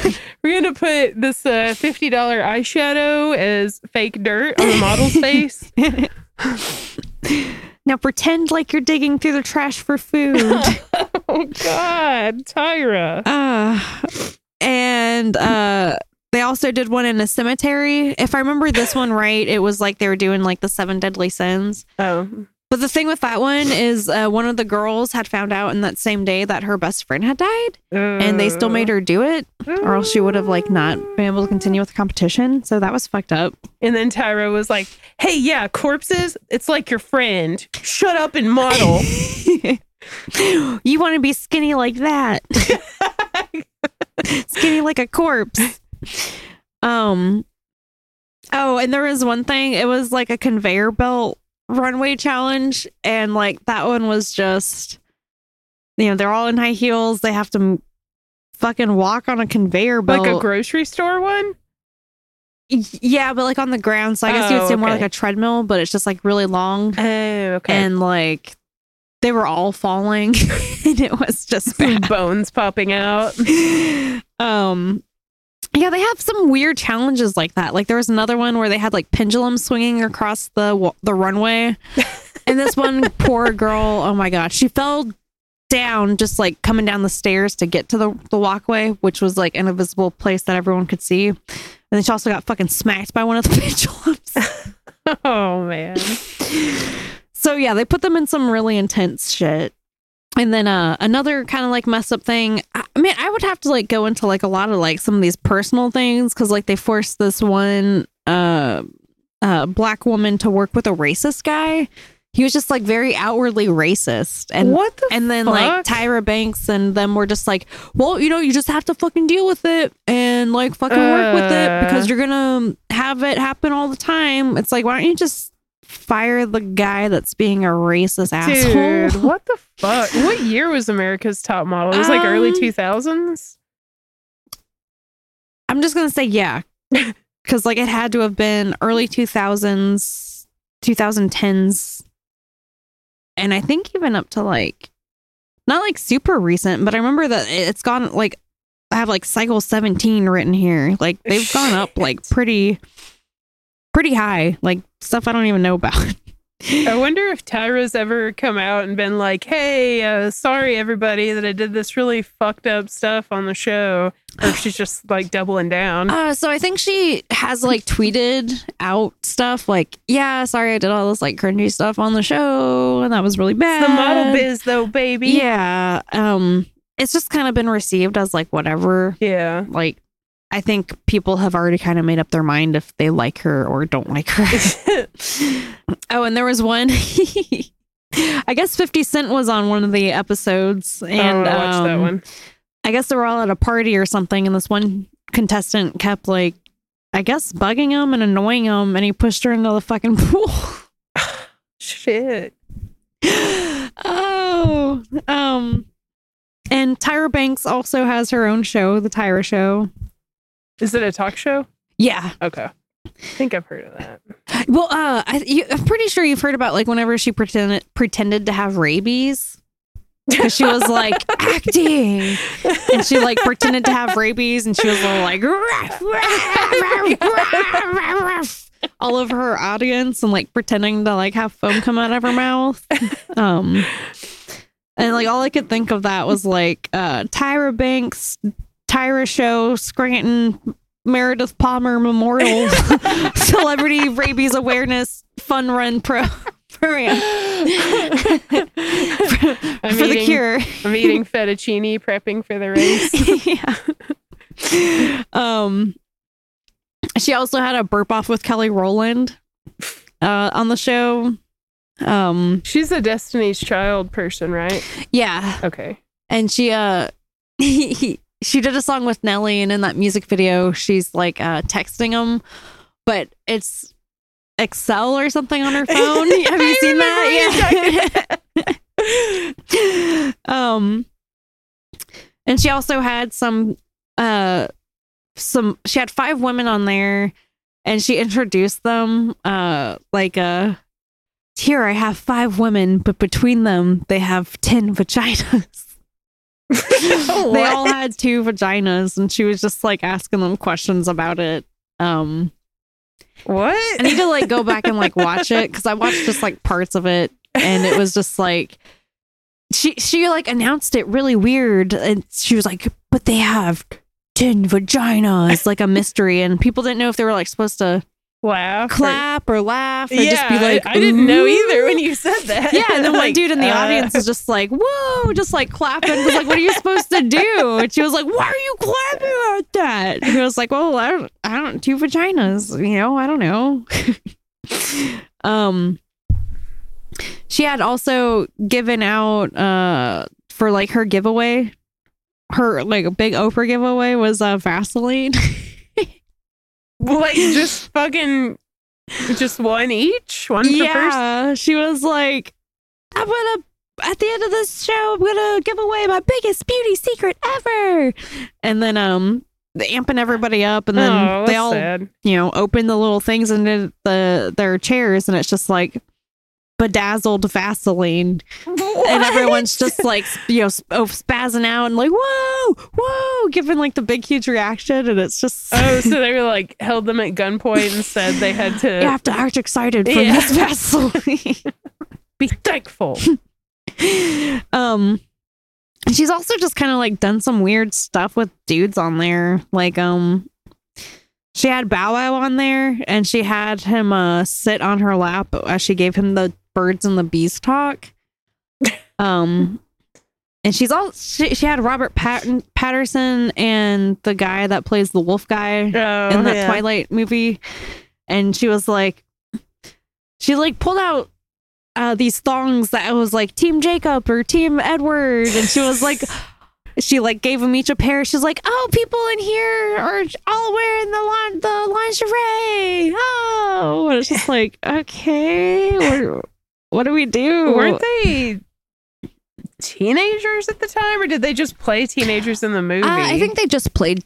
We're gonna put this uh, fifty dollar eyeshadow as fake dirt on the model's face. Now pretend like you're digging through the trash for food. oh God, Tyra. uh, and uh, they also did one in a cemetery. If I remember this one right, it was like they were doing like the seven deadly sins. Oh, But the thing with that one is uh, one of the girls had found out in that same day that her best friend had died, and they still made her do it, or else she would have like not been able to continue with the competition. So that was fucked up. And then Tyra was like, "Hey, yeah, corpses. It's like your friend. Shut up and model." you want to be skinny like that skinny like a corpse um oh and there was one thing. It was like a conveyor belt runway challenge and like that one was just you know they're all in high heels. They have to m- fucking walk on a conveyor belt like a grocery store one. Yeah but like on the ground. So i guess you would Oh, say more like a treadmill but it's just like really long. Oh, okay. and like they were all falling. And it was just bones popping out. um Yeah, they have some weird challenges like that. Like there was another one where they had like pendulum swinging across the the runway, and this one poor girl, oh my gosh, she fell down just like coming down the stairs to get to the the walkway, which was like an invisible place that everyone could see. And then she also got fucking smacked by one of the pendulums. Oh man. So yeah, they put them in some really intense shit. And then uh another kind of like mess up thing. I, I mean, I would have to like go into like a lot of like some of these personal things cuz like they forced this one uh uh black woman to work with a racist guy. He was just like very outwardly racist. And what the and then fuck? like Tyra Banks and them were just like, well, you know, you just have to fucking deal with it and like fucking work with it Uh. because you're gonna have it happen all the time. It's like, why don't you just fire the guy that's being a racist asshole? Dude, what the fuck? What year was America's Top Model? It was like early Um, 2000s. I'm just gonna say yeah, because like it had to have been early 2000s, 2010s, and I think even up to like not like super recent, but I remember that it's gone like I have like cycle 17 written here. Like they've gone up like pretty pretty high, like stuff I don't even know about. I wonder if Tyra's ever come out and been like, "Hey, uh, sorry everybody that I did this really fucked up stuff on the show," or if she's just like doubling down. Uh, so I think she has like tweeted out stuff like, "Yeah, sorry, I did all this like cringy stuff on the show, and that was really bad." the model biz, though, baby. Yeah. Um, it's just kind of been received as like whatever. Yeah. Like, I think people have already kind of made up their mind if they like her or don't like her. oh, and there was one. I guess Fifty Cent was on one of the episodes, and oh, I watched that um, one. I guess they were all at a party or something, and this one contestant kept like, I guess, bugging him and annoying him, and he pushed her into the fucking pool. Shit. oh, um, and Tyra Banks also has her own show, the Tyra Show. Is it a talk show? Yeah. Okay. I think I've heard of that. Well, uh, I, you, I'm pretty sure you've heard about like whenever she pretended pretended to have rabies. Because she was like acting, and she like pretended to have rabies, and she was all like "Ruff, ruff, ruff, ruff," all over her audience, and like pretending to like have foam come out of her mouth. Um, and like all I could think of that was like uh, Tyra Banks, Tyra Show, Scranton, Meredith Palmer Memorial Celebrity Rabies Awareness Fun Run Pro Program for, for the cure. I'm eating fettuccine, prepping for the race. yeah. Um, she also had a burp off with Kelly Rowland uh, on the show. Um, She's a Destiny's Child person, right? yeah, Okay. and she uh, she did a song with Nelly, and in that music video, she's like uh texting him, but it's Excel or something on her phone. Have you seen that? Yeah. um, and she also had some uh some she had five women on there and she introduced them uh like uh here i have five women but between them they have 10 vaginas they all had two vaginas and she was just like asking them questions about it um What? i need to like go back and like watch it because i watched just like parts of it and it was just like she she like announced it really weird and she was like but they have 10 vaginas like a mystery and people didn't know if they were like supposed to laugh. clap or laugh or yeah, just be like I, I didn't know either when you said that. yeah and then one Like, dude in the uh, audience is just like whoa just like clapping was like what are you supposed to do? And she was like why are you clapping at that? And he was like well i don't i don't two vaginas you know i don't know. Um she had also given out uh for like her giveaway. Her like a big oprah giveaway was uh vaseline like just fucking, just one each, one yeah. she was like i'm gonna at the end of this show i'm gonna give away my biggest beauty secret ever. And then um amping everybody up and then oh, they all sad. you know open the little things into the their chairs and it's just like bedazzled Vaseline, and everyone's just like you know sp- oh, spazzing out and like whoa, whoa, giving like the big huge reaction, and it's just Oh, so they were like held them at gunpoint and said they had to you have to act excited for Yeah. this Vaseline. be thankful. um she's also just kind of like done some weird stuff with dudes on there like um she had bow wow on there and she had him uh sit on her lap as she gave him the birds and the bees talk um and she's all she, she had robert Patton, patterson and the guy that plays the wolf guy Oh, in that yeah. Twilight movie, and she was like, she like pulled out uh, these thongs that was like Team Jacob or Team Edward, and she was like. She like gave them each a pair. She's like, "Oh, people in here are all wearing the lin- the lingerie." Oh, and it's just like, okay, what, what do we do? Weren't they teenagers at the time, or did they just play teenagers in the movie? Uh, I think they just played Oh,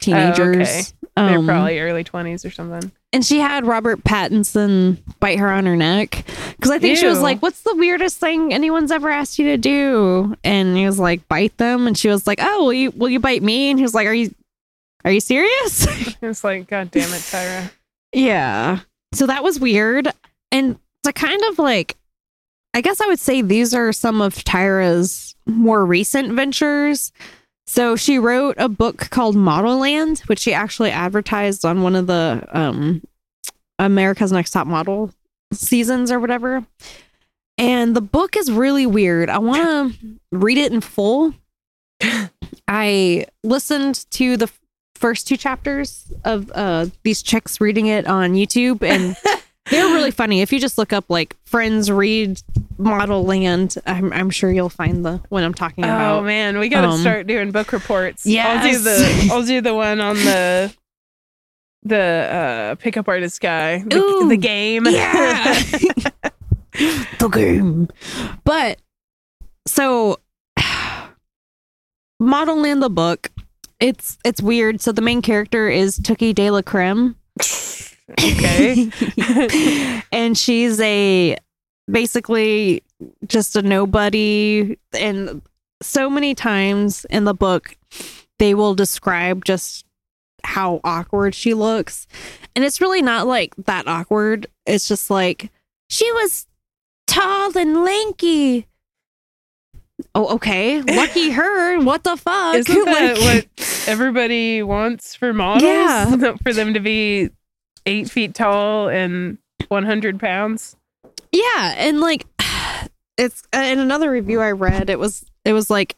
okay. They're Um, probably early twenties or something. and she had Robert Pattinson bite her on her neck because I think she was like, "What's the weirdest thing anyone's ever asked you to do?" And he was like, "Bite them," and she was like, "Oh, will you will you bite me?" And he was like, "Are you are you serious?" It's like, God damn it, Tyra. yeah. So that was weird, and to kind of like, I guess I would say these are some of Tyra's more recent ventures. So she wrote a book called Model Land, which she actually advertised on one of the um, America's Next Top Model seasons or whatever. And the book is really weird. I want to read it in full. I listened to the first two chapters of uh, these chicks reading it on YouTube, and really funny. If you just look up like "Friends Read Model Land," I'm, I'm sure you'll find the one I'm talking about. Oh man, we gotta Um, start doing book reports. Yeah, I'll do the I'll do the one on the the uh pickup artist guy. The, Ooh, the game. Yeah. the game. But so Model Land the book, it's it's weird. So the main character is Tookie De La Creme. okay. and she's a basically just a nobody. And so many times in the book they will describe just how awkward she looks. And it's really not like that awkward. It's just like she was tall and lanky. Oh okay. Lucky her. What the fuck? Isn't that Like- what everybody wants for models? Yeah. for them to be eight feet tall and one hundred pounds. Yeah, and like it's in another review I read, it was it was like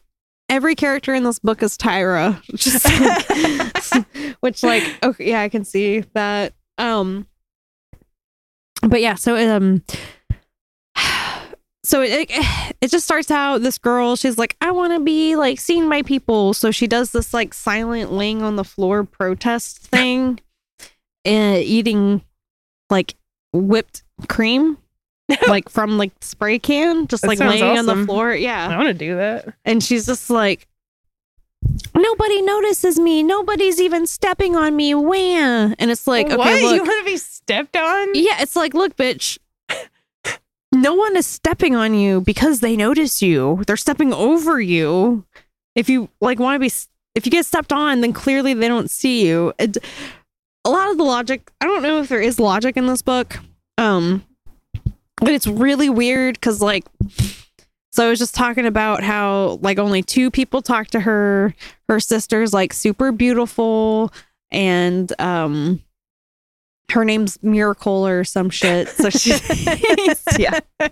every character in this book is Tyra, just which like okay, yeah, I can see that. Um, but yeah, so um, so it it just starts out this girl, she's like, I want to be like seen by people, so she does this like silent laying on the floor protest thing, eating like whipped cream like from like spray can just That like sounds laying on the floor. I yeah. Want to do that. and she's just like nobody notices me. Nobody's even stepping on me. Wham and it's like what? okay you look. want to be stepped on? yeah it's like look bitch. No one is stepping on you because they notice you. They're stepping over you. If you like want to be if you get stepped on then clearly they don't see you. It- of the logic i don't know if there is logic in this book um but it's really weird because like so i was just talking about how like only two people talk to her. Her sister's like super beautiful and um her name's miracle or some shit so she yeah.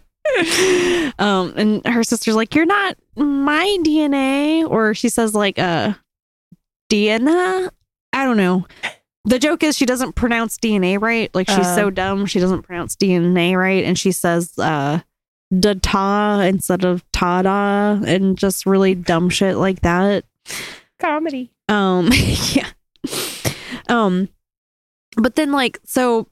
Um and her sister's like you're not my dna or she says like uh dna i don't know the joke is she doesn't pronounce dna right like she's Uh. so dumb she doesn't pronounce dna right and she says uh da instead of tada and just really dumb shit like that Comedy. um yeah um but then like so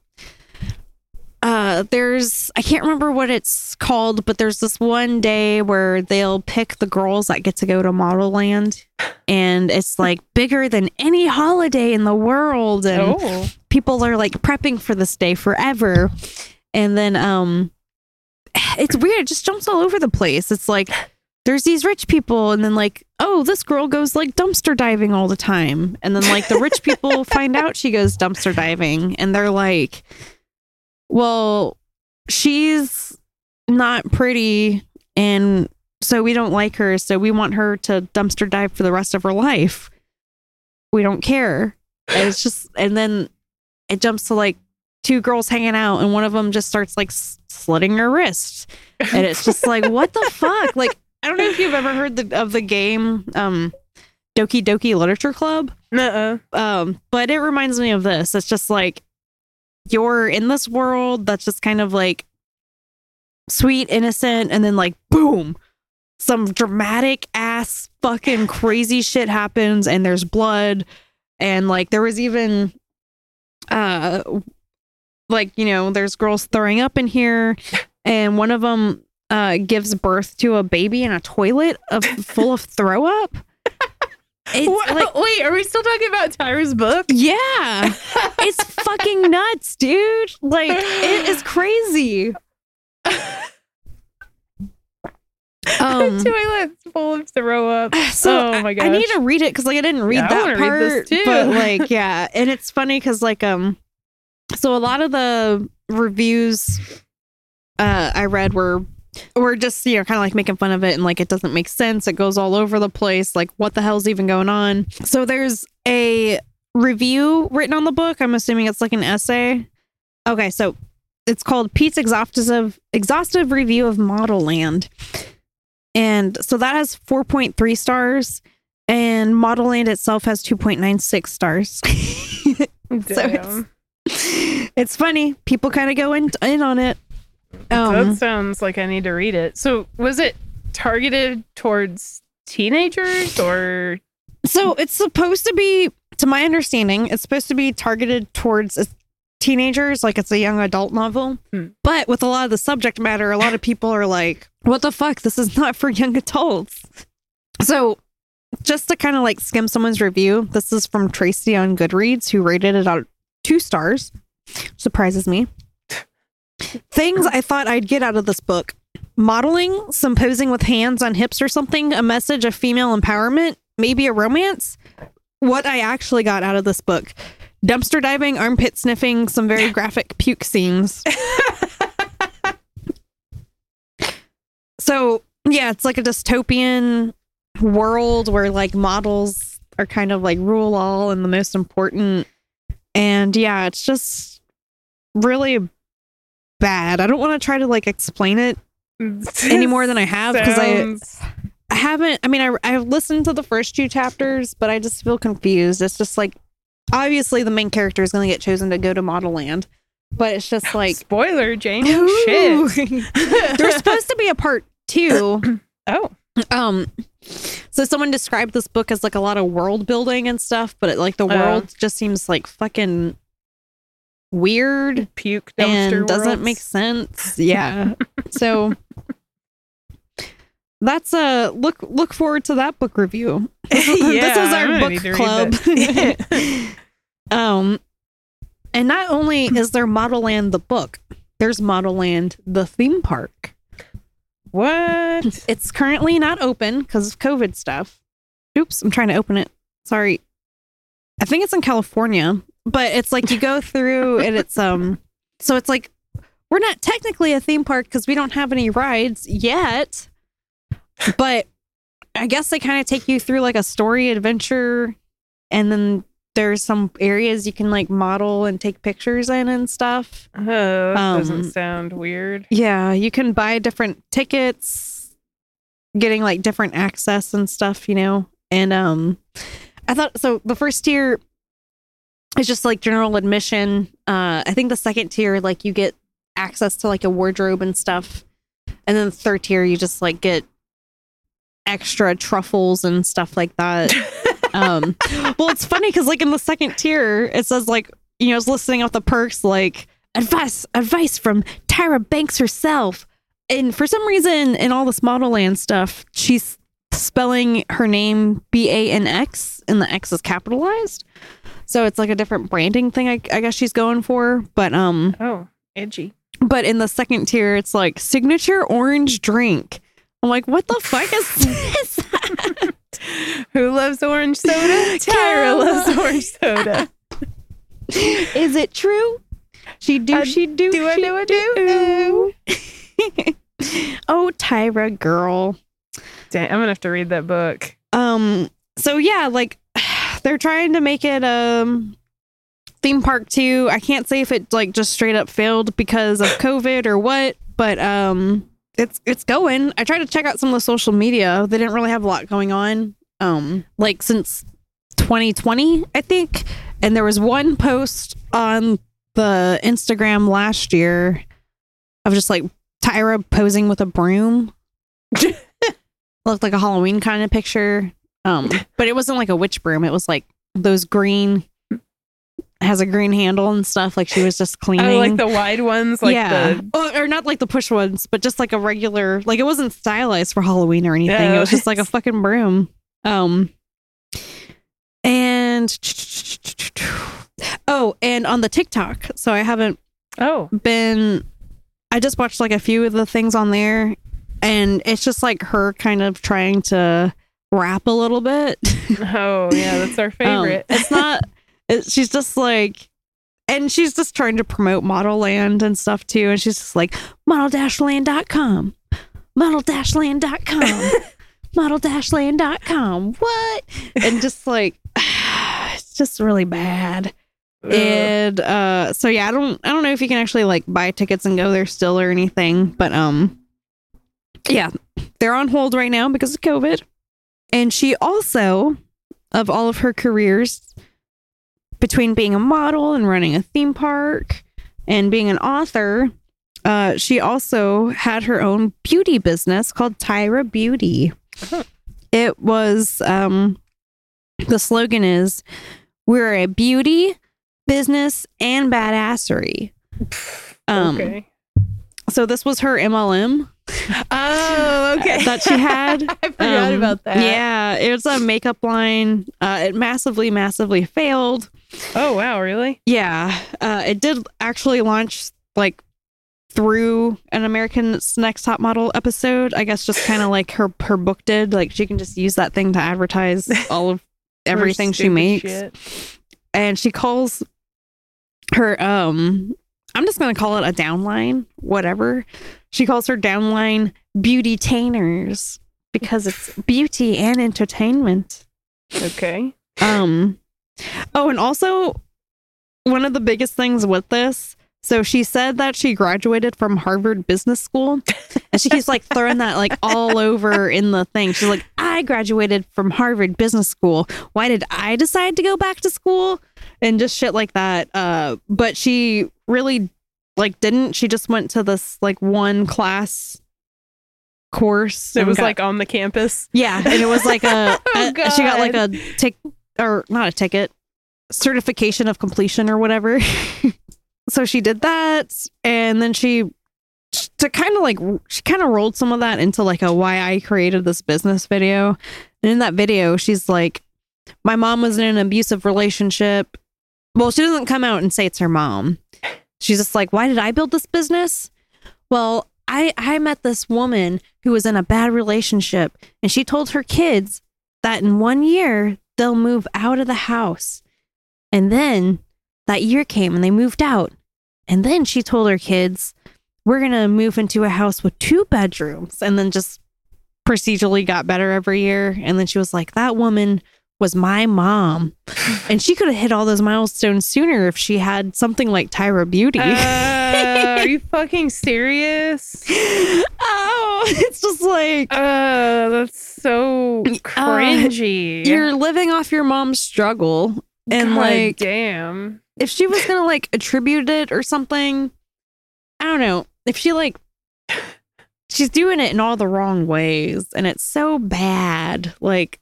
uh there's i can't remember what it's called but there's this one day where they'll pick the girls that get to go to model land and it's like bigger than any holiday in the world and Oh. people are like prepping for this day forever and then um it's weird. It just jumps all over the place. It's like there's these rich people, and then like, oh, this girl goes like dumpster diving all the time, and then like the rich people find out she goes dumpster diving, and they're like, well, she's not pretty, and so we don't like her, so we want her to dumpster dive for the rest of her life. We don't care. And it's just, and then it jumps to like two girls hanging out, and one of them just starts like slitting her wrist, and it's just like, what the fuck? Like, I don't know if you've ever heard the, of the game, um, Doki Doki Literature Club, Nuh-uh. um, but it reminds me of this. It's just like you're in this world that's just kind of like sweet, innocent, and then like boom, some dramatic ass fucking crazy shit happens, and there's blood, and like there was even uh like you know there's girls throwing up in here and one of them uh gives birth to a baby in a toilet of full of throw up like Wait, are we still talking about Tyra's book? yeah it's fucking nuts dude like it is crazy um Toilet's full of throw up. so oh my gosh. I need to read it because like I didn't read Yeah, that part, read too. but like yeah, and it's funny because like um, so a lot of the reviews uh I read were were just you know kind of like making fun of it and like it doesn't make sense. It goes all over the place. Like what the hell's even going on? So there's a review written on the book. I'm assuming it's like an essay. Okay, so it's called Pete's exhaustive exhaustive review of Model Land. And so that has 4.3 stars and Model Land itself has 2.96 stars. so Damn. it's funny. People kind of go in, in on it. Um, that sounds like I need to read it. So, was it targeted towards teenagers or? so it's supposed to be, to my understanding, it's supposed to be targeted towards teenagers, like it's a young adult novel. Hmm. But with a lot of the subject matter, a lot of people are like, what the fuck? This is not for young adults. So just to kind of like skim someone's review, this is from Tracy on Goodreads, who rated it out two stars. Surprises me. Things I thought I'd get out of this book modeling, some posing with hands on hips or something, a message of female empowerment, maybe a romance. What I actually got out of this book dumpster diving, armpit sniffing, some very graphic puke scenes. so, yeah, it's like a dystopian world where like models are kind of like rule all and the most important. And yeah, it's just really bad. I don't want to try to like explain it any more than I have because I Sounds- I haven't. I mean, I I've listened to the first two chapters, but I just feel confused. It's just like obviously the main character is going to get chosen to go to Model Land, but it's just like spoiler, Jane. Oh, shit. There's supposed to be a part two. oh, Um, so someone described this book as like a lot of world building and stuff, but it, like the world just seems like fucking weird puke dumpster and doesn't make sense. Yeah. so that's a look look forward to that book review. yeah, this is I'm our gonna need to book club. um and not only is there Model Land the book, there's Model Land the theme park. what? It's currently not open because of COVID stuff. Oops, I'm trying to open it. Sorry. I think it's in California, but it's like you go through and it's um so it's like we're not technically a theme park because we don't have any rides yet. But I guess they kind of take you through like a story adventure and then there's some areas you can like model and take pictures in and stuff. Oh, that Um, doesn't sound weird. Yeah, you can buy different tickets, getting like different access and stuff, you know. And um I thought so the first tier is just like general admission. Uh I think the second tier like you get access to like a wardrobe and stuff. And then the third tier you just like get extra truffles and stuff like that. um well it's funny because like in the second tier it says like you know I was listing off the perks like advice advice from Tyra Banks herself. And for some reason in all this model land stuff, she's spelling her name B A N X and the X is capitalized. So it's like a different branding thing I, I guess she's going for. But um Oh, edgy. But in the second tier, it's like signature orange drink. I'm like, what the fuck is this? Who loves orange soda? Tyra loves orange soda. is it true? She do, I she do, do, I she do, I do. oh, Tyra girl. Dang, I'm gonna have to read that book. Um. So yeah, like they're trying to make it um theme park too. I can't say if it like just straight up failed because of COVID or what, but um, it's it's going. I tried to check out some of the social media. They didn't really have a lot going on. Um, like since 2020, I think, and there was one post on the Instagram last year of just like Tyra posing with a broom. Looked like a Halloween kind of picture. Um, but it wasn't like a witch broom. It was like those green has a green handle and stuff. Like she was just cleaning. Oh, like the wide ones, like yeah, the Oh, or not like the push ones, but just like a regular. Like it wasn't stylized for Halloween or anything. It was just like a fucking broom. Um, and oh, and on the TikTok. So I haven't oh, been I just watched like a few of the things on there and it's just like her kind of trying to rap a little bit. oh yeah, that's our Um, favorite. it's not it, she's just like and she's just trying to promote Modelland and stuff too and she's just like model-land.com model-land.com model-land.com what and just like it's just really bad Ugh. and uh so yeah i don't i don't know if you can actually like buy tickets and go there still or anything but um yeah they're on hold right now because of covid and she also of all of her careers between being a model and running a theme park and being an author uh she also had her own beauty business called tyra beauty Huh. it was um the slogan is we're a beauty business and badassery um okay. So this was her mlm Oh, okay. that she had I forgot Um, about that. Yeah, it was a makeup line. Uh, it massively, massively failed. Oh wow, really? Yeah, uh, it did actually launch like through an American's Next Top Model episode. I guess just kind of like her her book did. Like she can just use that thing to advertise all of everything she makes, shit. and she calls her um. I'm just gonna call it a downline, whatever. She calls her downline Beautytainers because it's beauty and entertainment. Okay. Um oh and also one of the biggest things with this so she said that she graduated from Harvard Business School and she keeps like throwing that like all over in the thing. She's like, I graduated from Harvard Business School. Why did I decide to go back to school? And just shit like that. Uh but she really like didn't. She just went to this like one class course. It was got- like on the campus. yeah, and it was like a, Oh, a- she got like a tick or not a ticket, certification of completion or whatever. so she did that, and then she to kind of like she kind of rolled some of that into like a why I created this business video. And in that video, she's like, "My mom was in an abusive relationship." Well, she doesn't come out and say it's her mom. She's just like, "Why did I build this business?" Well, I I met this woman who was in a bad relationship and she told her kids that in one year they'll move out of the house. And then that year came and they moved out. And then she told her kids, We're going to move into a house with two bedrooms. And then just procedurally got better every year. And then she was like, That woman was my mom. And she could have hit all those milestones sooner if she had something like Tyra Beauty. Uh, are you fucking serious? oh, it's just like Uh, that's so cringy. you're living off your mom's struggle and God like damn. if she was gonna like attribute it or something i don't know if she like she's doing it in all the wrong ways and it's so bad like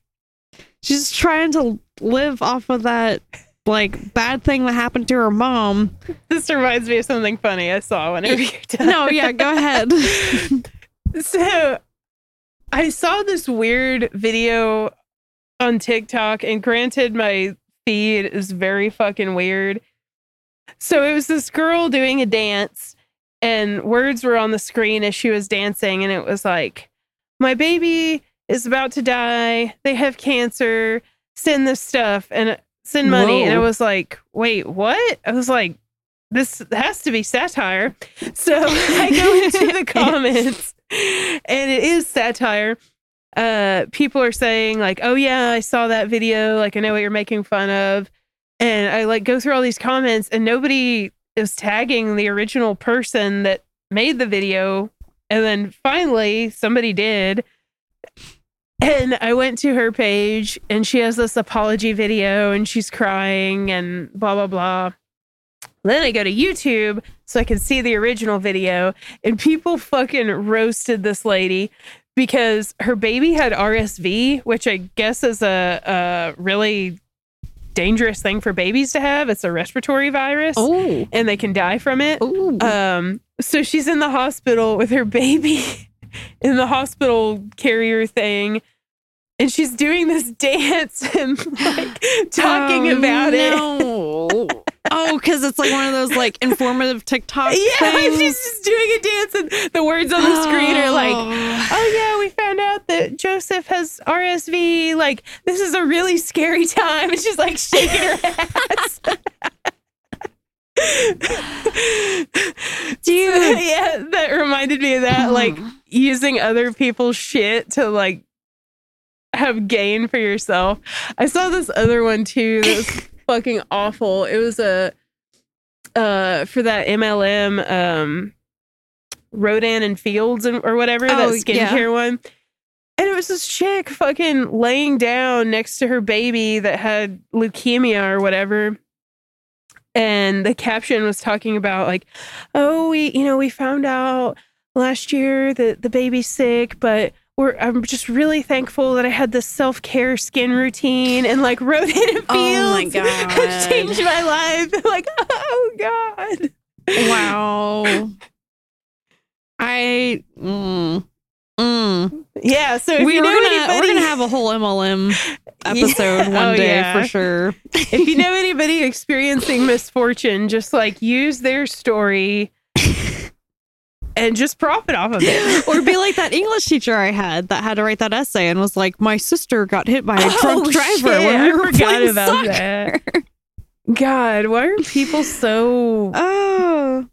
she's trying to live off of that like bad thing that happened to her mom This reminds me of something funny I saw whenever you're done. no yeah go ahead So I saw this weird video on TikTok, and granted, my feed is very fucking weird. So it was this girl doing a dance, and words were on the screen as she was dancing, and it was like, "My baby is about to die. They have cancer. Send this stuff and send money." And I was like, "Wait, what?" I was like, "This has to be satire." So I go into the comments, and it is satire. Uh, people are saying like, "Oh yeah, I saw that video. Like, I know what you're making fun of." And I like go through all these comments, and nobody is tagging the original person that made the video. And then finally, somebody did. And I went to her page, and she has this apology video, and she's crying, and blah blah blah. Then I go to YouTube so I can see the original video, and people fucking roasted this lady because her baby had RSV, which I guess is a, a really dangerous thing for babies to have. It's a respiratory virus, Oh. and they can die from it. Um, so she's in the hospital with her baby in the hospital carrier thing. And she's doing this dance and like talking Oh, about it. oh, because it's like one of those like informative TikTok Yeah, things. she's just doing a dance, and the words on the screen are like, Oh. "Oh yeah, we found out that Joseph has RSV. Like, this is a really scary time." And she's like shaking her ass. Dude. yeah, that reminded me of that. Like mm-hmm. Using other people's shit to like have gain for yourself. I saw this other one too that was fucking awful. It was a uh for that MLM um Rodan and Fields and or whatever Oh, that yeah. skincare one. And it was this chick fucking laying down next to her baby that had leukemia or whatever. And the caption was talking about like, oh, we, you know, we found out last year that the baby's sick, but we're I'm just really thankful that I had this self care skin routine and like Rodan and Fields Oh my has changed my life. Like, oh god. Wow. I. Mm, mm. Yeah. So if we, are gonna anybody, we're gonna have a whole MLM episode Yeah. one Oh, day yeah. for sure. if you know anybody experiencing misfortune, just like use their story and just profit off of it. or be like that English teacher I had that had to write that essay and was like, my sister got hit by a drunk Oh, driver shit, when we I were forgot playing about soccer. that. God, why are people so Oh,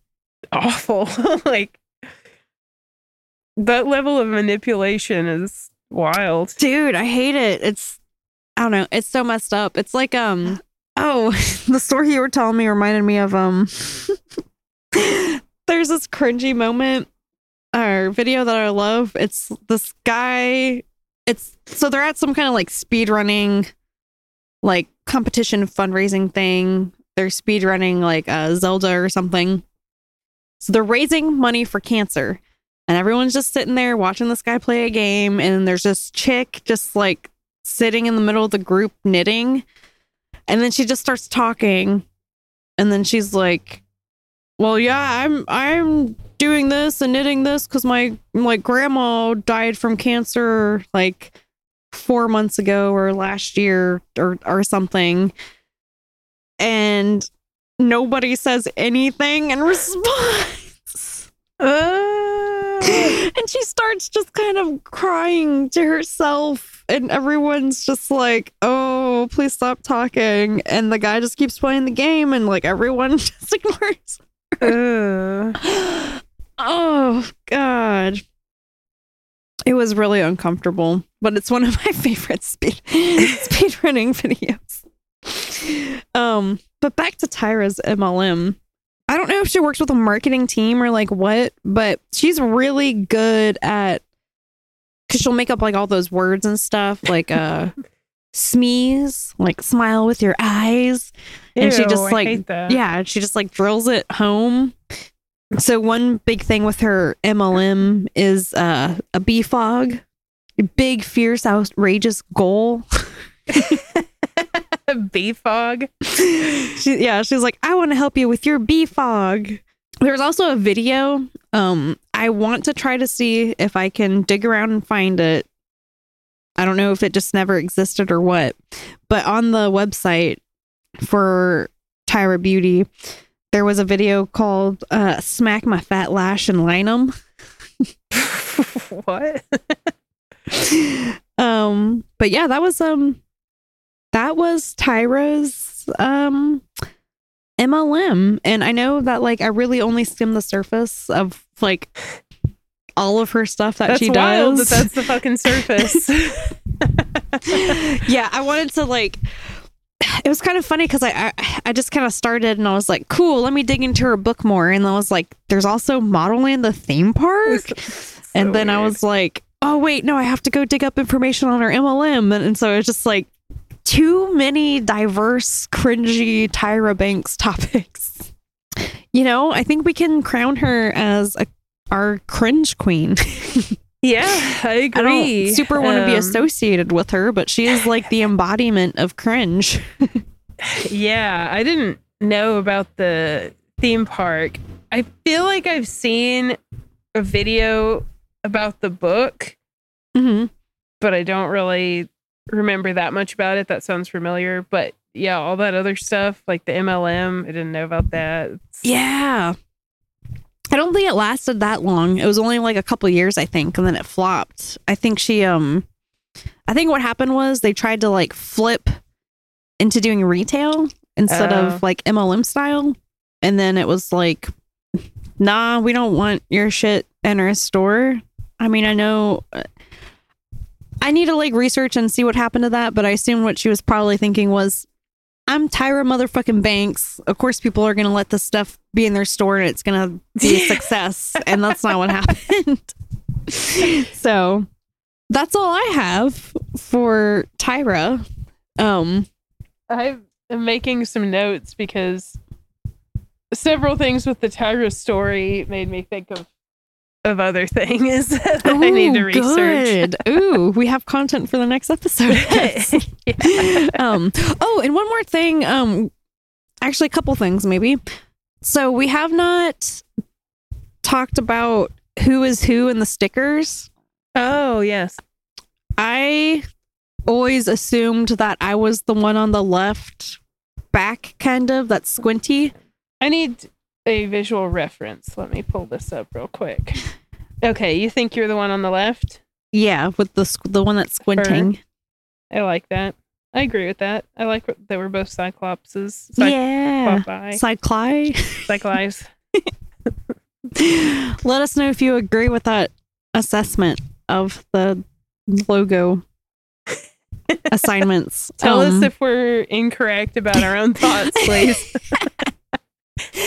awful? like that level of manipulation is wild. dude, I hate it. It's I don't know. It's so messed up. It's like um oh, the story you were telling me reminded me of um there's this cringy moment or video that I love. It's this guy it's so they're at some kind of like speed running like competition fundraising thing. They're speed running like uh, Zelda or something. So they're raising money for cancer. And everyone's just sitting there watching this guy play a game. And there's this chick just like sitting in the middle of the group knitting. And then she just starts talking. And then she's like, Well, yeah, I'm I'm doing this and knitting this because my like grandma died from cancer like four months ago or last year or or something. And nobody says anything in response. Uh, and she starts just kind of crying to herself and everyone's just like oh please stop talking and the guy just keeps playing the game and like everyone just ignores oh god. It was really uncomfortable but it's one of my favorite speed speed running videos. Um but back to tyra's mlm i don't know if she works with a marketing team or like what but she's really good at because she'll make up like all those words and stuff like uh smize like smile with your eyes. And she just like yeah she just like drills it home. So one big thing with her mlm is uh a bee fog. Big fierce outrageous goal. Bee fog. she, yeah she's like i want to help you with your bee fog. There's also a video um i want to try to see if i can dig around and find it i don't know if it just never existed or what but on the website for tyra beauty there was a video called uh, "Smack My Fat Lash and Line 'Em." what? um, but yeah, that was um, that was Tyra's um MLM, and I know that like I really only skimmed the surface of like all of her stuff that That's she does. that that's the fucking surface. yeah, I wanted to like. It was kind of funny because I, I I just kind of started and I was like, cool, let me dig into her book more, and I was like, there's also Modelland the theme park, and then I was like, oh wait, no, I have to go dig up information on her MLM, and, and so it was just like too many diverse, cringy Tyra Banks topics. You know, I think we can crown her as a our cringe queen. Yeah, I I agree. don't super want to be Um, associated with her, but she is like the embodiment of cringe. Yeah, I didn't know about the theme park. I feel like I've seen a video about the book, Mm-hmm. but I don't really remember that much about it. That sounds familiar, but yeah, all that other stuff like the MLM, I didn't know about that. It's- Yeah. I don't think it lasted that long. It was only like a couple years, I think, and then it flopped. I think she um I think what happened was they tried to like flip into doing retail instead Oh. of like MLM style. And then it was like, nah, we don't want your shit in our store. I mean, I know uh, I need to like research and see what happened to that, but I assume what she was probably thinking was, I'm Tyra motherfucking Banks. Of course, people are going to let this stuff be in their store and it's going to be a success. and that's not what happened. so that's all I have for Tyra. Um, I am making some notes because several things with the Tyra story made me think of of other things that I need to research. Good. Ooh, we have content for the next episode. Yeah. um oh and one more thing um actually a couple things maybe so we have not talked about who is who in the stickers Oh yes. i always assumed that i was the one on the left back kind of that's squinty I need a visual reference. Let me pull this up real quick. Okay, you think you're the one on the left? yeah with the squ- the one that's squinting I like that. I agree with that. I like what- that we're both Cyclopses. Cyclopi. yeah cycli Cyclives. let us know if you agree with that assessment of the logo assignments Tell Um, us if we're incorrect about our own thoughts, please.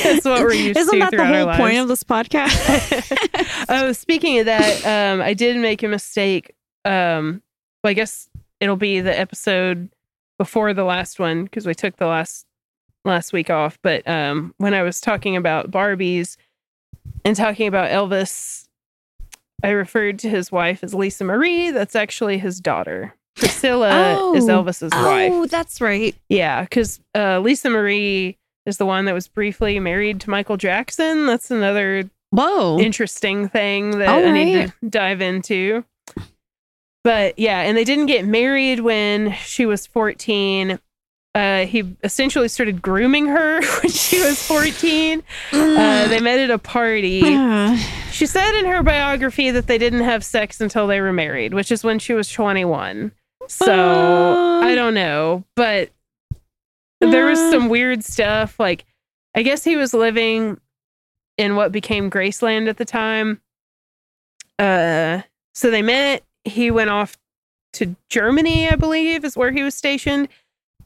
That's what we're used Isn't to that the whole point of this podcast? oh, speaking of that, um, I did make a mistake. Um, well, I guess it'll be the episode before the last one because we took the last last week off. But um, when I was talking about Barbies and talking about Elvis, I referred to his wife as Lisa Marie. That's actually his daughter. Priscilla is Oh. Elvis's wife. oh, that's right. Yeah, because uh, Lisa Marie is the one that was briefly married to Michael Jackson. That's another Whoa. interesting thing that All I need to dive into. But yeah, and they didn't get married when she was 14. Uh, he essentially started grooming her when she was 14. Uh, they met at a party. She said in her biography that they didn't have sex until they were married, which is when she was 21. So. I don't know, but there was some weird stuff. Like, I guess he was living in what became Graceland at the time. Uh, so they met. He went off to Germany, I believe, is where he was stationed.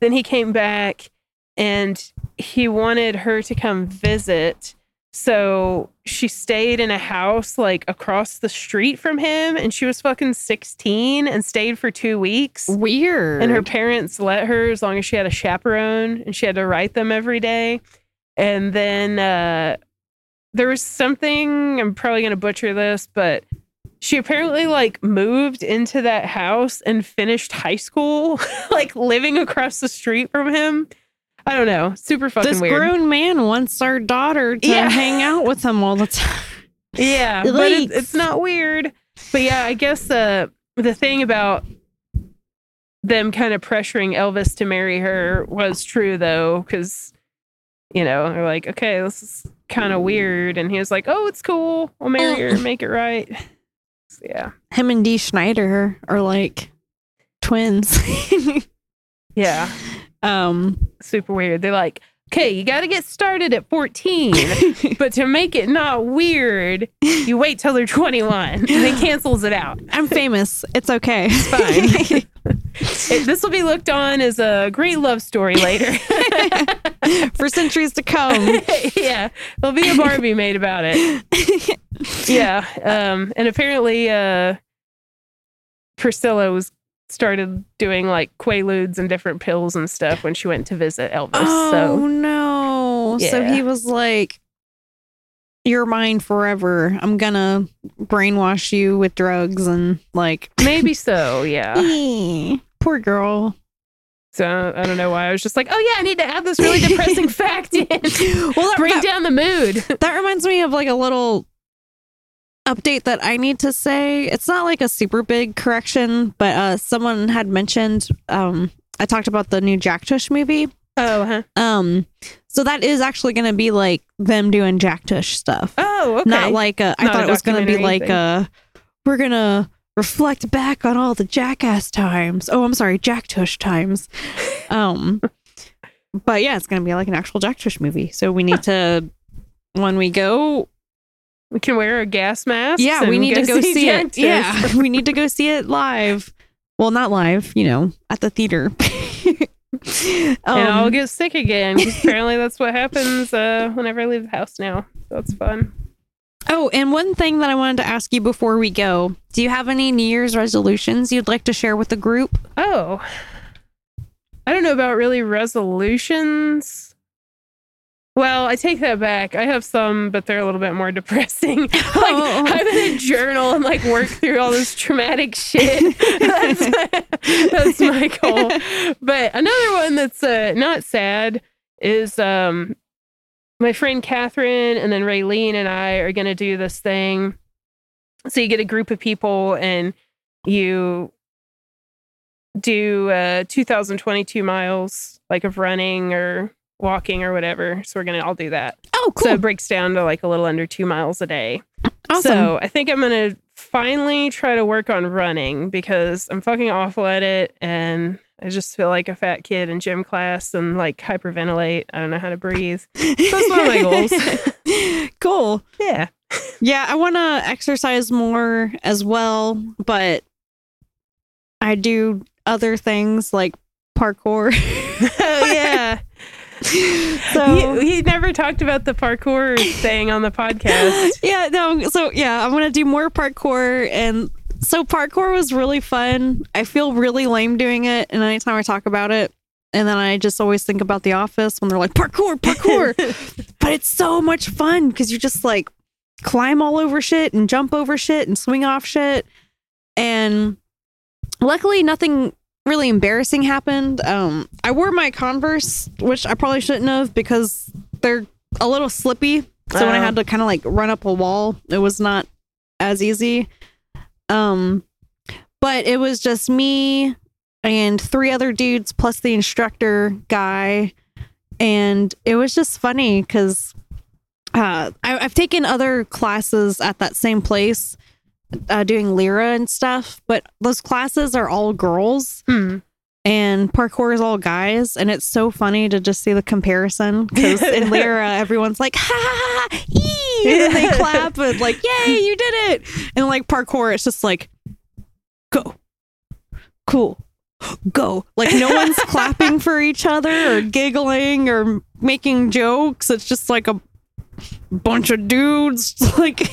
Then he came back and he wanted her to come visit. So she stayed in a house like across the street from him and she was fucking 16 and stayed for two weeks. Weird. And her parents let her as long as she had a chaperone and she had to write them every day. And then uh, there was something, I'm probably going to butcher this, but she apparently like moved into that house and finished high school, like living across the street from him. I don't know. Super fucking this weird. grown man wants our daughter to Yeah. hang out with him all the time. Yeah, but it, Yikes. it's not weird. But yeah, I guess uh, the thing about them kind of pressuring Elvis to marry her was true though, because you know, they're like, okay, this is kind of weird. And he was like, oh, it's cool. I'll marry her, make it right. So, yeah. Him and Dee Snider are like twins. Yeah. Um, Super weird. They're like, okay, you got to get started at 14, but to make it not weird, you wait till they're 21 and then cancels it out. I'm famous. It's okay. It's fine. It, this will be looked on as a great love story later. For centuries to come. yeah, there'll be a Barbie made about it. Yeah, um, and apparently, uh, Priscilla was started doing like quaaludes and different pills and stuff when she went to visit Elvis. Oh so no. So he was like, You're mine forever. I'm gonna brainwash you with drugs and like maybe so. Yeah. Poor girl. So I don't know why I was just like, oh yeah, I need to add this really depressing fact in. Well that, Bring that, down the mood. that reminds me of like a little update that I need to say. It's not like a super big correction, but uh someone had mentioned um I talked about the new Jack Tush movie. Oh, huh. Um so that is actually gonna be like them doing Jack Tush stuff. Oh, okay. not like a I Not thought it was gonna be like a we're gonna reflect back on all the jackass times. Oh, I'm sorry, Jack Tush times. Um but yeah, it's gonna be like an actual Jack Tush movie. So we need to when we go we can wear a gas mask. Yeah, we need to go see Jack it. Yeah. we need to go see it live. Well, not live, you know, at the theater. and I'll um, get sick again. apparently, that's what happens uh, whenever I leave the house now. So it's fun. oh, and one thing that I wanted to ask you before we go do you have any New Year's resolutions you'd like to share with the group? Oh, I don't know about really resolutions. Well, I take that back. I have some, but they're a little bit more depressing. like Oh. I'm in a journal and like work through all this traumatic shit. that's, that's my goal. But another one that's uh, not sad is um, my friend Catherine and then Raylene and I are going to do this thing. So you get a group of people and you do uh 2022 miles like of running or walking or whatever. So we're going to all do that. Oh, So it breaks down to like a little under 2 miles a day. awesome. So I think I'm gonna finally try to work on running because I'm fucking awful at it and I just feel like a fat kid in gym class and like hyperventilate. I don't know how to breathe. That's one of my goals. cool. Yeah. Yeah, I want to exercise more as well, but I do other things like parkour. Oh yeah. so he, he never talked about the parkour thing on the podcast. yeah, no. So yeah, I'm gonna do more parkour, and so parkour was really fun. I feel really lame doing it, and anytime I talk about it, and then I just always think about The Office when they're like parkour, parkour. but it's so much fun because you just like climb all over shit and jump over shit and swing off shit, and luckily nothing really embarrassing happened. Um, I wore my Converse, which I probably shouldn't have because they're a little slippy. So when I Oh. had to kind of like run up a wall, it was not as easy. Um, but it was just me and three other dudes plus the instructor guy, and it was just funny because uh, I, I've taken other classes at that same place, uh, doing Lyra and stuff, but those classes are all girls Hmm. and parkour is all guys. And it's so funny to just see the comparison because in lyra everyone's like ha ha ha ee, and then they clap and like yay you did it. And like parkour it's just like go cool go. Like no one's clapping for each other or giggling or making jokes. It's just like a bunch of dudes like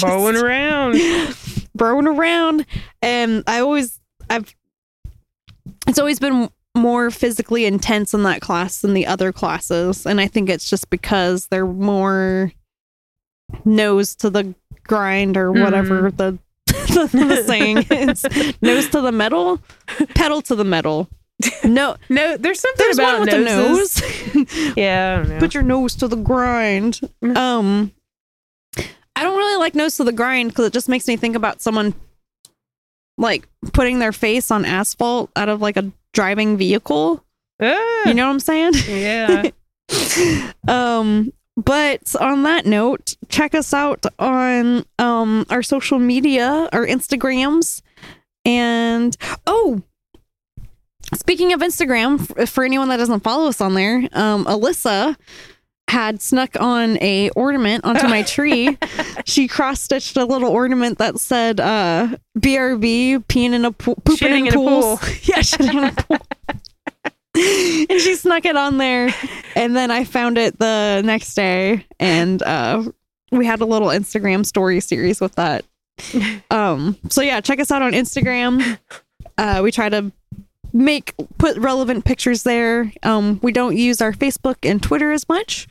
Bowing around. throwing around. And i always i've it's always been more physically intense in that class than the other classes. And i think it's just because they're more nose to the grind or whatever mm-hmm. the, the, the saying is. Nose to the metal pedal to the metal no No, there's something there's about one with noses. a nose Yeah, I don't know. put your nose to the grind. Mm. Um, I don't really like nose to the grind because it just makes me think about someone like putting their face on asphalt out of like a driving vehicle. Ah, You know what I'm saying? yeah. um, but on that note, check us out on um our social media, our Instagrams, and oh, speaking of Instagram, for anyone that doesn't follow us on there, um, Alyssa had snuck on a ornament onto my tree. she cross stitched a little ornament that said uh BRB peeing in a pool pooping in, in pools. pool. yeah, shitting in a pool. and she snuck it on there. And then I found it the next day and uh we had a little Instagram story series with that. Um so yeah, check us out on Instagram. Uh we try to make put relevant pictures there. Um, we don't use our Facebook and Twitter as much,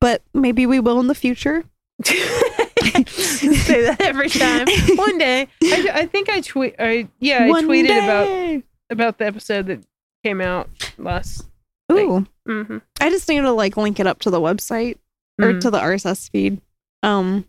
but maybe we will in the future. Say that every time. One day, I, I think I tweet. I yeah, I One tweeted about day. about the episode that came out last. Ooh, Mm-hmm. I just need to like link it up to the website or Mhm. to the RSS feed. Um,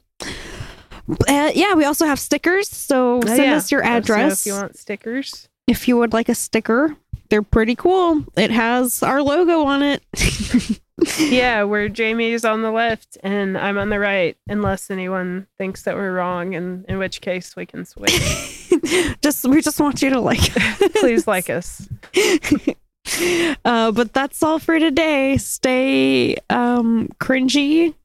uh, yeah, we also have stickers. So Oh, send yeah. us your address if you want stickers. If you would like a sticker. They're pretty cool. It has our logo on it. Yeah, where Jamie is on the left and I'm on the right, unless anyone thinks that we're wrong, and in which case we can switch. just we just want you to like. Please like us. uh, but that's all for today. Stay um cringy.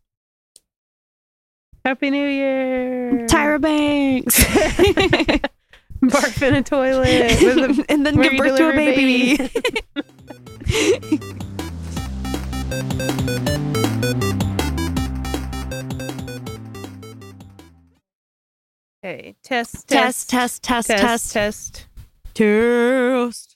Happy New Year. Tyra Banks. Barf in a toilet a and then give birth to a a baby. Okay, test, test, test, test, test, test, test. test.